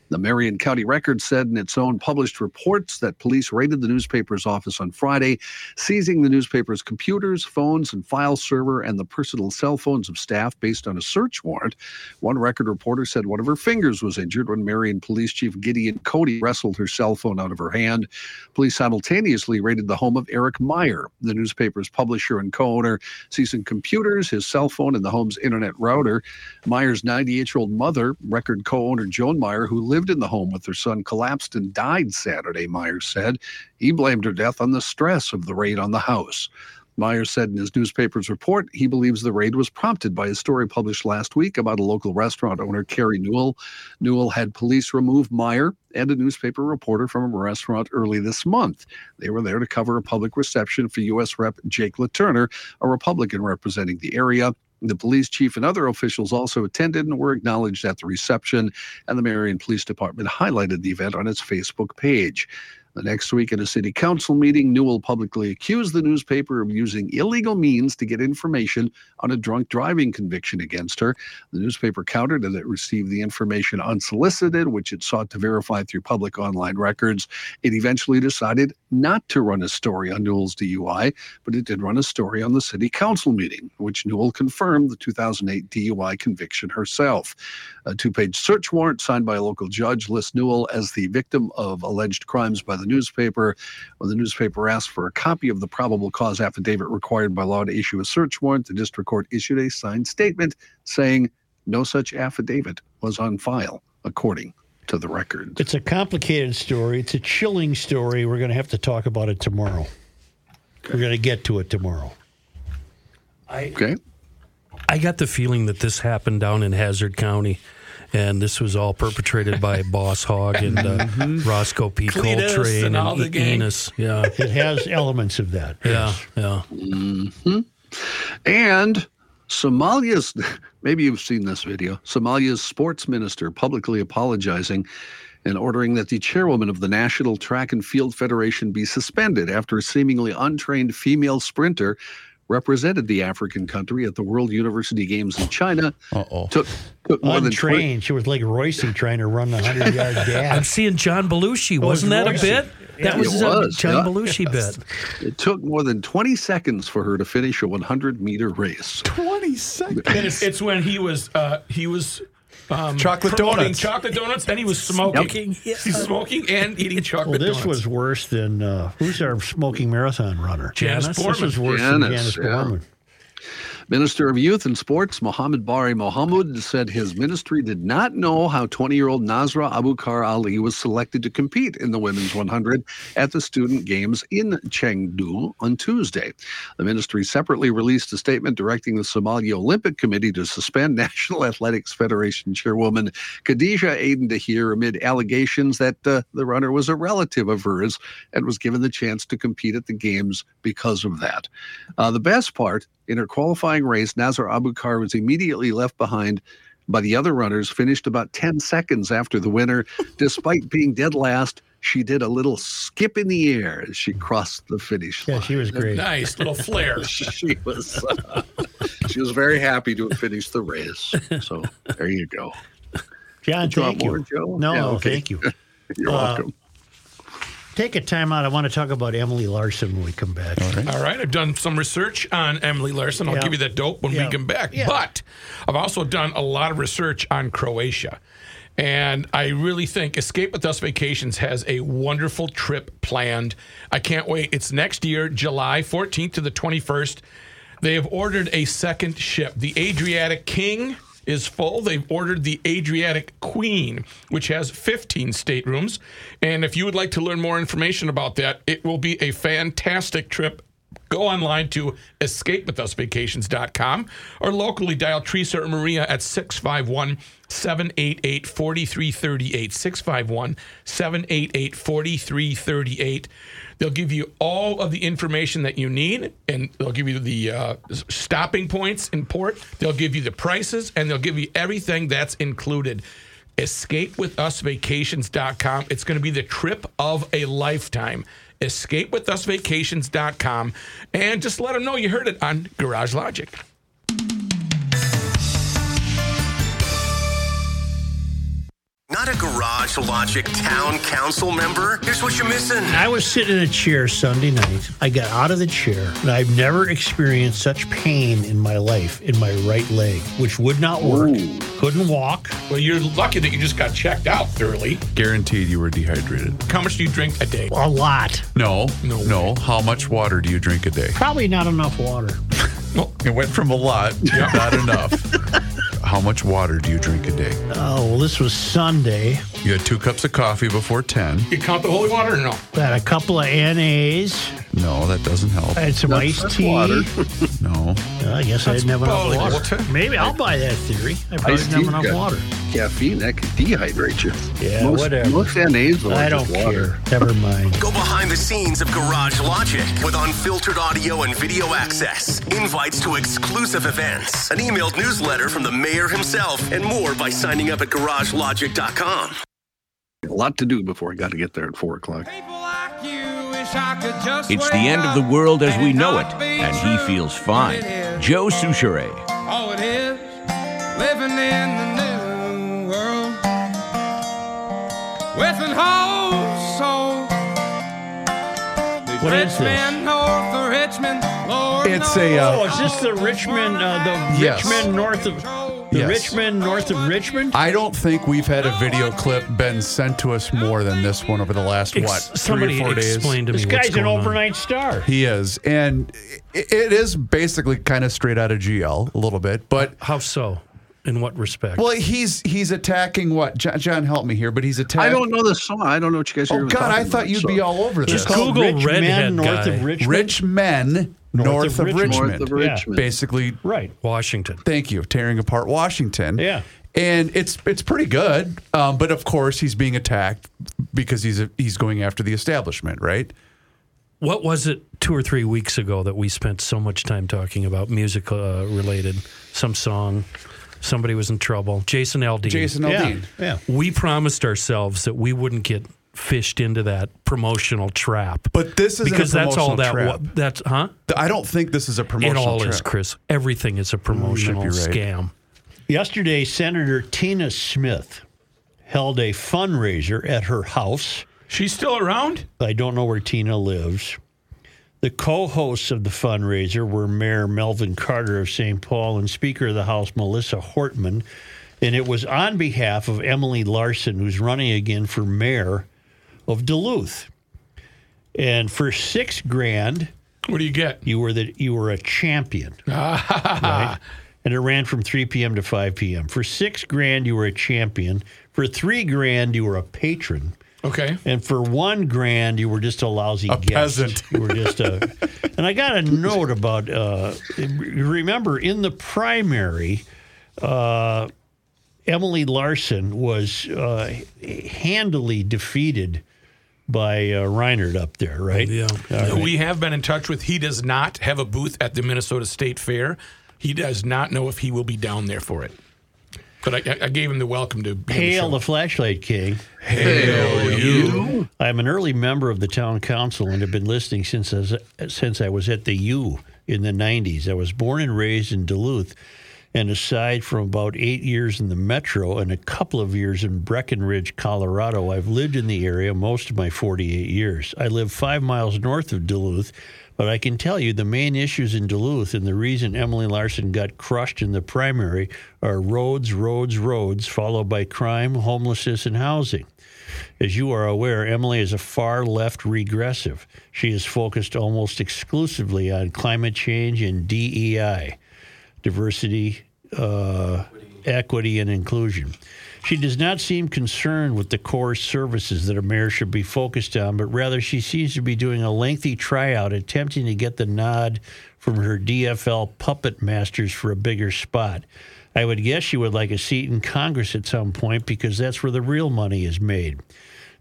The Marion County Record said in its own published reports that police raided the newspaper's office on Friday, seizing the newspaper's computers, phones, and file server and the personal cell phones of staff based on a search warrant. One record reporter said one of her fingers was injured when Marion Police Chief Gideon Cody wrestled her cell phone out of her hand. Police simultaneously raided the home of Eric Meyer, the newspaper's publisher and co owner, seizing computers, his cell phone, and the home's internet router. Meyer's 98 year old mother, record co owner Joan Meyer, who lived lived in the home with her son collapsed and died Saturday, Myers said. He blamed her death on the stress of the raid on the house. Myers said in his newspaper's report he believes the raid was prompted by a story published last week about a local restaurant owner, Carrie Newell. Newell had police remove Meyer and a newspaper reporter from a restaurant early this month. They were there to cover a public reception for U.S. Rep. Jake LaTurner, a Republican representing the area. The police chief and other officials also attended and were acknowledged at the reception, and the Marion Police Department highlighted the event on its Facebook page. The next week at a city council meeting, Newell publicly accused the newspaper of using illegal means to get information on a drunk driving conviction against her. The newspaper countered that it received the information unsolicited, which it sought to verify through public online records. It eventually decided not to run a story on Newell's DUI, but it did run a story on the city council meeting, which Newell confirmed the 2008 DUI conviction herself. A two page search warrant signed by a local judge lists Newell as the victim of alleged crimes by the newspaper. When the newspaper asked for a copy of the probable cause affidavit required by law to issue a search warrant, the district court issued a signed statement saying no such affidavit was on file, according to the record. It's a complicated story. It's a chilling story. We're going to have to talk about it tomorrow. We're going to get to it tomorrow. I, okay. I got the feeling that this happened down in Hazard County. And this was all perpetrated by [laughs] Boss Hog and uh, Roscoe P. Cletus Coltrane and all and, the gang. Enos. Yeah. [laughs] It has elements of that. Yeah. Yeah. hmm And Somalia's, [laughs] maybe you've seen this video, Somalia's sports minister publicly apologizing and ordering that the chairwoman of the National Track and Field Federation be suspended after a seemingly untrained female sprinter represented the African country at the World University Games in China. Uh-oh. Took, took more than 20, Untrained. She was like Royce trying to run the 100 yard [laughs] dash. I'm seeing John Belushi. Wasn't that a bit? That Yeah, was, it a John yeah. Belushi bit. it took more than 20 seconds for her to finish a 100 meter race. 20 seconds. And it's, it's when he was uh, he was um, Chocolate promoting donuts. chocolate donuts, and he was smoking. He's smoking and eating Well, chocolate this donuts. was worse than uh, who's our smoking marathon runner? Janice This Borman. was worse than Janice, Janice yeah. Borman. Minister of Youth and Sports Mohammed Bari Mohammed said his ministry did not know how 20 year old Nasra Abukar Ali was selected to compete in the women's 100 at the Student Games in Chengdu on Tuesday. The ministry separately released a statement directing the Somali Olympic Committee to suspend [laughs] National Athletics Federation chairwoman Khadija Aden Dahir amid allegations that uh, the runner was a relative of hers and was given the chance to compete at the Games because of that. Uh, the best part, in her qualifying race, Nasra Abukar was immediately left behind by the other runners, finished about 10 seconds after the winner. [laughs] Despite being dead last, she did a little skip in the air as she crossed the finish line. Yeah, she was great. Nice little [laughs] flair. she was uh, she was very happy to have finished the race. So there you go. John, you thank you. more, Joe? No, Yeah, okay. thank you. [laughs] You're Uh, welcome. Take a time out. I want to talk about Emily Larson when we come back. All All right, I've done some research on Emily Larson. I'll Yeah. give you that dope when Yeah. we come back. Yeah. But I've also done a lot of research on Croatia. And I really think Escape with Us Vacations has a wonderful trip planned. I can't wait. It's next year, July 14th to the 21st. They have ordered a second ship. The Adriatic King is full. They've ordered the Adriatic Queen, which has 15 staterooms. And if you would like to learn more information about that, it will be a fantastic trip. Go online to escapewithusvacations.com or locally dial Teresa or Maria at 651 788 4338. 651 788 4338. They'll give you all of the information that you need, and they'll give you the uh, stopping points in port. They'll give you the prices, and they'll give you everything that's included. EscapeWithUsVacations.com. It's going to be the trip of a lifetime. EscapeWithUsVacations.com. And just let them know you heard it on Garage Logic. Not a Garage Logic Town Council member? Here's what you're missing. I was sitting in a chair Sunday night. I got out of the chair, and I've never experienced such pain in my life in my right leg, which would not work. Couldn't walk. Well, you're lucky that you just got checked out thoroughly. Guaranteed you were dehydrated. How much do you drink a day? A lot. No, no, How much water do you drink a day? Probably not enough water. [laughs] It went from a lot to not enough. [laughs] How much water do you drink a day? Oh, well, this was Sunday. You had two cups of coffee before 10. You count the holy water or no? Had a couple of NAs. No, that doesn't help. I had some iced tea. [laughs] [laughs] No. Uh, I guess I didn't have enough about water. water. Maybe I'll buy that theory. I probably Iced didn't have tea's enough got water. Caffeine that could dehydrate you. Yeah, most, whatever. Most NAs though, I don't water. care. Never mind. Go behind the scenes of Garage Logic with unfiltered audio and video access, invites to exclusive events, an emailed newsletter from the mayor himself, and more by signing up at garagelogic.com. A lot to do before I got to get there at four o'clock. It's the end of the world as we know it, and he feels fine. Joe Soucheray. Oh, it is living in the new world with an whole soul. These What is rich this? north of Richmond, Lord It's knows. a, uh, Oh, is this the Richmond, uh, the Yes. Richmond north of the Yes. Richmond north of Richmond? I don't think we've had a video clip been sent to us more than this one over the last, Ex- what, somebody three or four days? explain to me This what's guy's an going on. overnight star. He is. And i- it is basically kind of straight out of GL a little bit. But How so? In what respect? Well, he's he's attacking what? John, John help me here, but he's attacking. I don't know the song. I don't know what you guys are Oh God, I thought about, you'd so- be all over this. Just Google Rich redhead Men north guy. of Richmond. Rich men north, of, Richmond. North of Yeah. Richmond. Basically, Right. Washington. thank you, tearing apart Washington. Yeah. And it's it's pretty good, um, but of course he's being attacked because he's a, he's going after the establishment, right? What was it two or three weeks ago that we spent so much time talking about music uh, related? Some song, somebody was in trouble. Jason Aldean. Jason Yeah. Yeah. We promised ourselves that we wouldn't get fished into that promotional trap. But this isn't a because that's all that. promotional wa- that's huh? I don't think this is a promotional. It promotional all trap. is, Chris. Everything is a promotional right. scam. Yesterday, Senator Tina Smith held a fundraiser at her house. She's still around? I don't know where Tina lives. The co hosts of the fundraiser were Mayor Melvin Carter of St. Paul and Speaker of the House Melissa Hortman. And it was on behalf of Emily Larson, who's running again for mayor of Duluth. And for six grand, What do you get? you were the you were a champion. [laughs] right? And it ran from 3 p.m. to 5 p.m. For six grand, you were a champion. For three grand, you were a patron. Okay. And for one grand, you were just a lousy A guest. peasant. [laughs] You were just a. and I got a note about. Uh, remember, in the primary, uh, Emily Larson was uh, handily defeated by uh, Reinert up there, right? Yeah. All We have been in touch with. He does not have a booth at the Minnesota State Fair. He does not know if he will be down there for it. But I, I gave him the welcome to be on the Hail show. the Flashlight King. Hail you. I'm an early member of the town council and have been listening since I was, since I was at the U in the 90s. I was born and raised in Duluth, and aside from about eight years in the metro and a couple of years in Breckenridge, Colorado, I've lived in the area most of my 48 years. I live five miles north of Duluth. But I can tell you the main issues in Duluth and the reason Emily Larson got crushed in the primary are roads, roads, roads, followed by crime, homelessness, and housing. As you are aware, Emily is a far left regressive. She is focused almost exclusively on climate change and DEI, diversity, uh, equity, and inclusion. She does not seem concerned with the core services that a mayor should be focused on, but rather she seems to be doing a lengthy tryout, attempting to get the nod from her DFL puppet masters for a bigger spot. I would guess she would like a seat in Congress at some point because that's where the real money is made.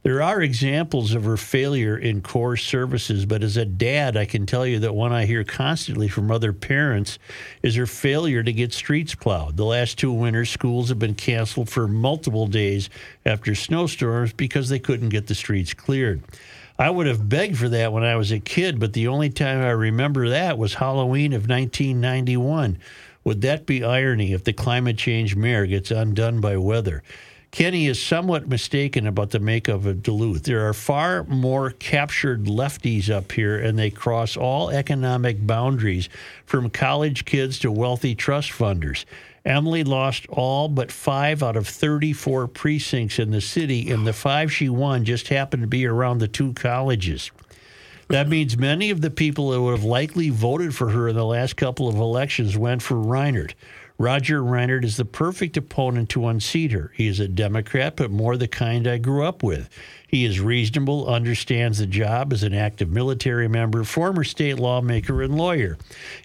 There are examples of her failure in core services, but as a dad, I can tell you that one I hear constantly from other parents is her failure to get streets plowed. The last two winters, schools have been canceled for multiple days after snowstorms because they couldn't get the streets cleared. I would have begged for that when I was a kid, but the only time I remember that was Halloween of 1991. Would that be irony if the climate change mayor gets undone by weather? Kenny is somewhat mistaken about the makeup of Duluth. There are far more captured lefties up here, and they cross all economic boundaries from college kids to wealthy trust funders. Emily lost all but five out of 34 precincts in the city, and the five she won just happened to be around the two colleges. That means many of the people that would have likely voted for her in the last couple of elections went for Reinert. Roger Reinert is the perfect opponent to unseat her. He is a Democrat, but more the kind I grew up with. He is reasonable, understands the job as an active military member, former state lawmaker, and lawyer.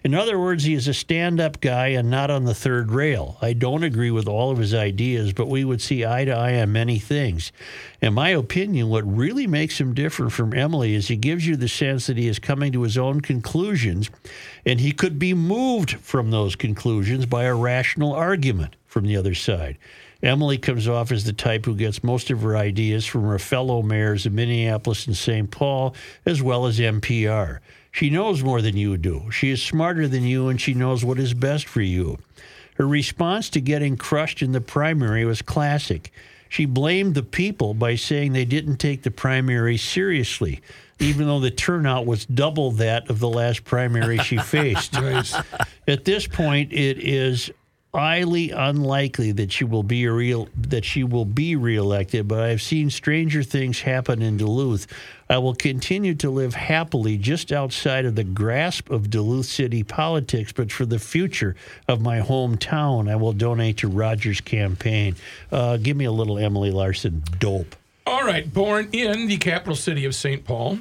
In other words, he is a stand up guy and not on the third rail. I don't agree with all of his ideas, but we would see eye to eye on many things. In my opinion, what really makes him different from Emily is he gives you the sense that he is coming to his own conclusions and he could be moved from those conclusions by a rational argument from the other side. Emily comes off as the type who gets most of her ideas from her fellow mayors of Minneapolis and St. Paul, as well as NPR. She knows more than you do. She is smarter than you, and she knows what is best for you. Her response to getting crushed in the primary was classic. She blamed the people by saying they didn't take the primary seriously, even though the turnout was double that of the last primary she [laughs] faced. At this point, it is highly unlikely that she will be real that she will be reelected, but I've seen stranger things happen in Duluth. I will continue to live happily just outside of the grasp of Duluth city politics, but for the future of my hometown, I will donate to Rogers' campaign. Uh, give me a little Emily Larson dope. All right, born in the capital city of St. Paul,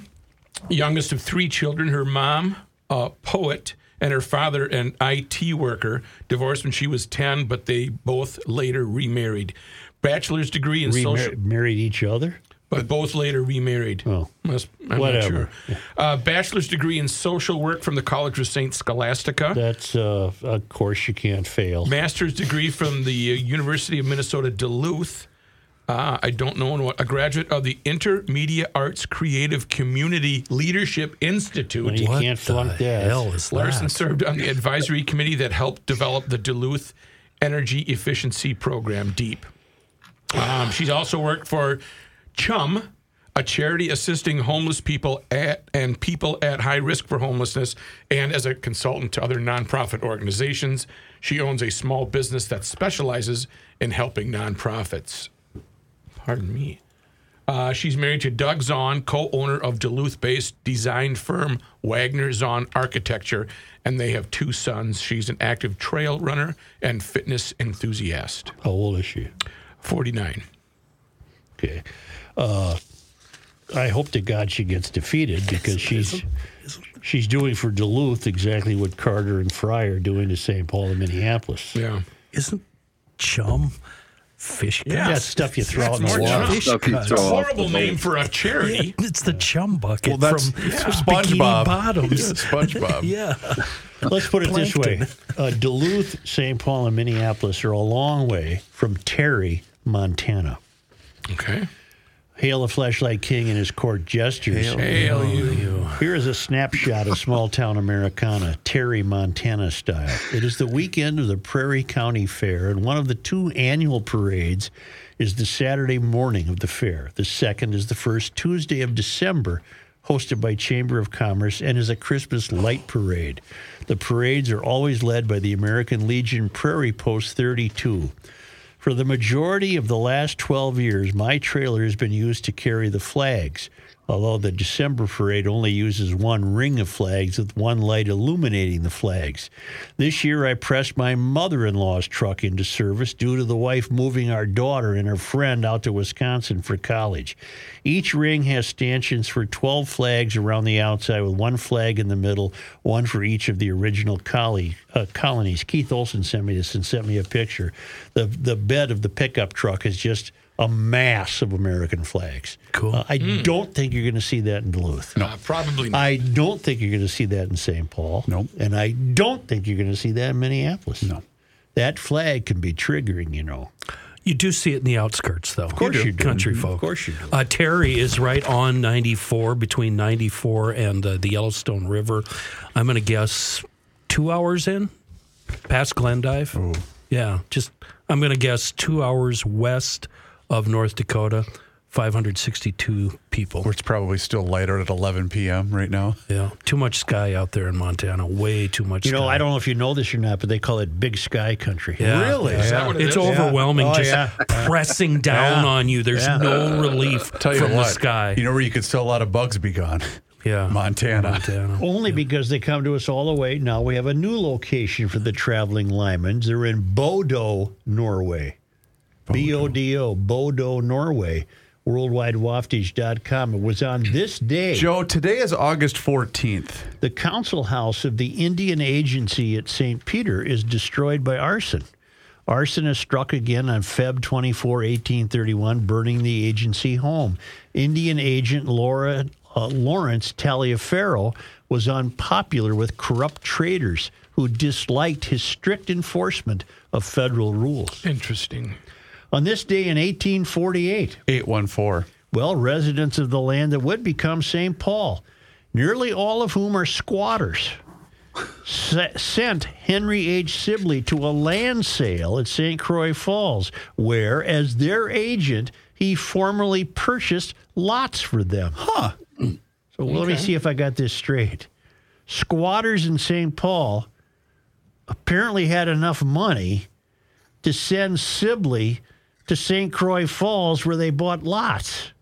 youngest of three children, her mom, a poet, and her father, an IT worker, divorced when she was 10, but they both later remarried. Bachelor's degree in Remar- social. married each other? But both later remarried. Oh, Must- I'm whatever. Sure. Uh, bachelor's degree in social work from the College of St. Scholastica. That's uh, a course you can't fail. Master's degree from the uh, University of Minnesota Duluth. Uh, I don't know what a graduate of the Intermedia Arts Creative Community Leadership Institute. Well, you What can't flunk that. hell is Larson that? served on the advisory committee that helped develop the Duluth Energy Efficiency Program, DEEP. Um, she's also worked for Chum, a charity assisting homeless people at and people at high risk for homelessness, and as a consultant to other nonprofit organizations. She owns a small business that specializes in helping nonprofits. Pardon me. Uh, she's married to Doug Zaun, co-owner of Duluth-based design firm Wagner Zaun Architecture, and they have two sons. She's an active trail runner and fitness enthusiast. How old is she? 49. Okay. Uh, I hope to God she gets defeated because she's she's doing for Duluth exactly what Carter and Frey are doing to St. Paul and Minneapolis. Yeah. Isn't Chum Fish Yeah. That's stuff you throw out in That's the more water. chum. Stuff you It's a throw horrible name for a charity. [laughs] It's the chum bucket Well, that's from, yeah. SpongeBob. Bikini Bottoms. Yeah, SpongeBob. [laughs] yeah. Let's put it this way: uh, Duluth, St. Paul, and Minneapolis are a long way from Terry, Montana. Okay. Hail the Flashlight King and his court jesters. Hail you. Here is a snapshot of small town Americana, Terry, Montana style. It is the weekend of the Prairie County Fair, and one of the two annual parades is the Saturday morning of the fair. The second is the first Tuesday of December, hosted by Chamber of Commerce, and is a Christmas light parade. The parades are always led by the American Legion Prairie Post 32. For the majority of the last 12 years, my trailer has been used to carry the flags, although the December parade only uses one ring of flags with one light illuminating the flags. This year, I pressed my mother in law's truck into service due to the wife moving our daughter and her friend out to Wisconsin for college. Each ring has stanchions for 12 flags around the outside, with one flag in the middle, one for each of the original uh, colonies. Keith Olson sent me this and sent me a picture. The, the bed of the pickup truck is just a mass of American flags. Cool. Uh, I don't think you're going to see that in Duluth. No, probably not. I don't think you're going to see that in St. Paul. Nope. And I don't think you're going to see that in Minneapolis. No. That flag can be triggering, you know. You do see it in the outskirts, though. Of course you do. Country folk. Of course you do. Uh, Terry is right on 94, between 94 and uh, the Yellowstone River. I'm going to guess two hours in, past Glendive. Yeah, just I'm going to guess two hours west of North Dakota. 562 people. It's probably still lighter at 11 p.m. right now. Yeah, too much sky out there in Montana. Way too much. You know, sky. I don't know if you know this or not, but they call it Big Sky Country. Yeah. Really? Is that what it It's is? overwhelming, Yeah. Oh, just yeah. pressing down Yeah. on you. There's Yeah. no relief Tell you from the sky. You know where you could still a lot of bugs be gone? Yeah, Montana. Montana. Only because they come to us all the way. Now we have a new location for the traveling Lymans. They're in Bodo, Norway. B O D O, Bodo, Norway. WorldwideWaftage.com. It was on this day. Joe, today is August 14th. The council house of the Indian Agency at St. Peter is destroyed by arson. Arson is struck again on Feb 24, 1831, burning the agency home. Indian agent Laura, uh, Lawrence Taliaferro was unpopular with corrupt traders who disliked his strict enforcement of federal rules. Interesting. On this day in 1848, 814. well, residents of the land that would become St. Paul, nearly all of whom are squatters, sent Henry H. Sibley to a land sale at St. Croix Falls, where, as their agent, he formerly purchased lots for them. Huh. So let me see if I got this straight. Squatters in St. Paul apparently had enough money to send Sibley to St. Croix Falls where they bought lots.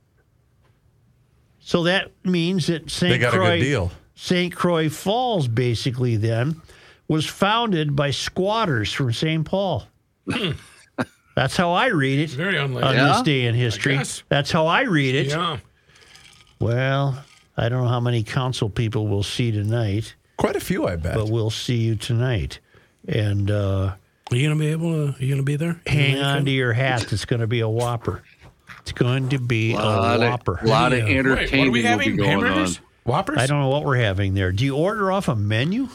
So that means that St. They got a good Croix, deal. St. Croix Falls basically then was founded by squatters from St. Paul. [laughs] That's how I read it Very unlikely. on unlikely. this day in history. guess. That's how I read it. Yeah. Well, I don't know how many council people we'll see tonight, Quite a few, I bet. but we'll see you tonight. And uh, Are you gonna be able to? Are you gonna be there? hang on to your hat. It's going to be a whopper. It's going to be a lot of, whopper. lot of Yeah. Uh, wait, what are entertainment we will be having? going on. Whoppers? I don't know what we're having there. Do you order off a menu?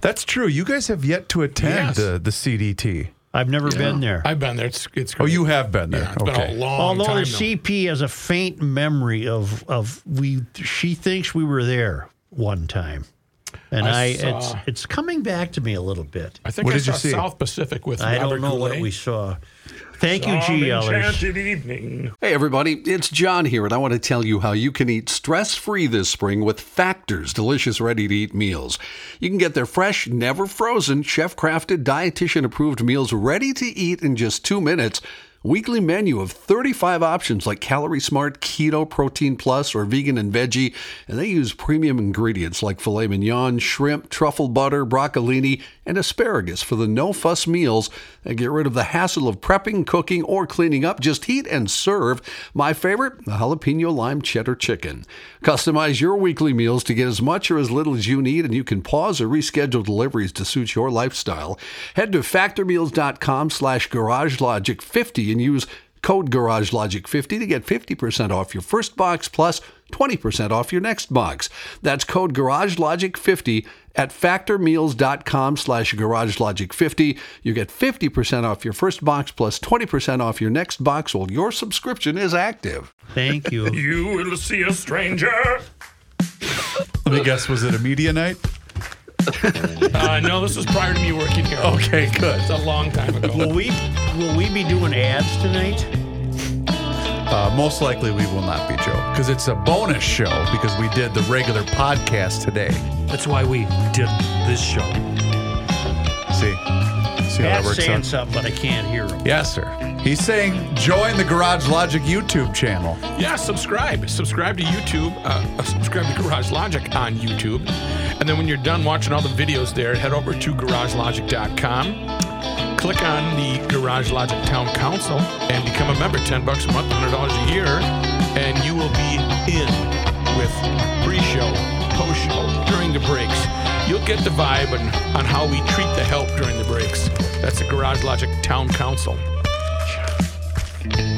That's true. You guys have yet to attend Yes. the, the CDT. I've never been there. I've been there. It's it's. Oh, you have been there. Yeah, it's okay. been a long Although time. the now. CP has a faint memory of of we, she thinks we were there one time, and I, I it's saw- it's coming back to me a little bit. I think What I did you saw see? South Pacific with I Robert don't know what we saw. Thank you, Some G. Ellers. enchanted evening. Hey, everybody, it's John here, and I want to tell you how you can eat stress free this spring with Factor's delicious ready to eat meals. You can get their fresh, never frozen, chef crafted, dietitian approved meals ready to eat in just two minutes Weekly menu of 35 options like Calorie Smart, Keto, Protein Plus, or Vegan and Veggie, and they use premium ingredients like filet mignon, shrimp, truffle butter, broccolini, and asparagus for the no fuss meals that get rid of the hassle of prepping, cooking, or cleaning up. Just heat and serve. My favorite, the jalapeno lime cheddar chicken. Customize your weekly meals to get as much or as little as you need, and you can pause or reschedule deliveries to suit your lifestyle. Head to factormeals.com slash garagelogic50 and use code garagelogic50 to get 50% off your first box plus 20% off your next box. That's code garagelogic50 at factormeals.com slash garagelogic50. You get 50% off your first box plus 20% off your next box while your subscription is active. Thank you. [laughs] You will see a stranger. Let me guess, was it a media night? [laughs] Uh, no, this was prior to me working here. Okay, good. It's a long time ago. Will we will we be doing ads tonight? Uh, most likely we will not be, Joe, because it's a bonus show because we did the regular podcast today. That's why we did this show. See? See how that Pat's works saying out? something, but I can't hear him. Yes, sir. He's saying join the Garage Logic YouTube channel. Yeah, subscribe. Subscribe to YouTube. Uh, subscribe to Garage Logic on YouTube. And then when you're done watching all the videos there, head over to garagelogic.com. Click on the Garage Logic Town Council and become a member. 10 bucks a month, $100 a year. And you will be in with pre-show, post-show, during the breaks. You'll get the vibe on, on how we treat the help during the breaks. That's the Garage Logic Town Council. Bye.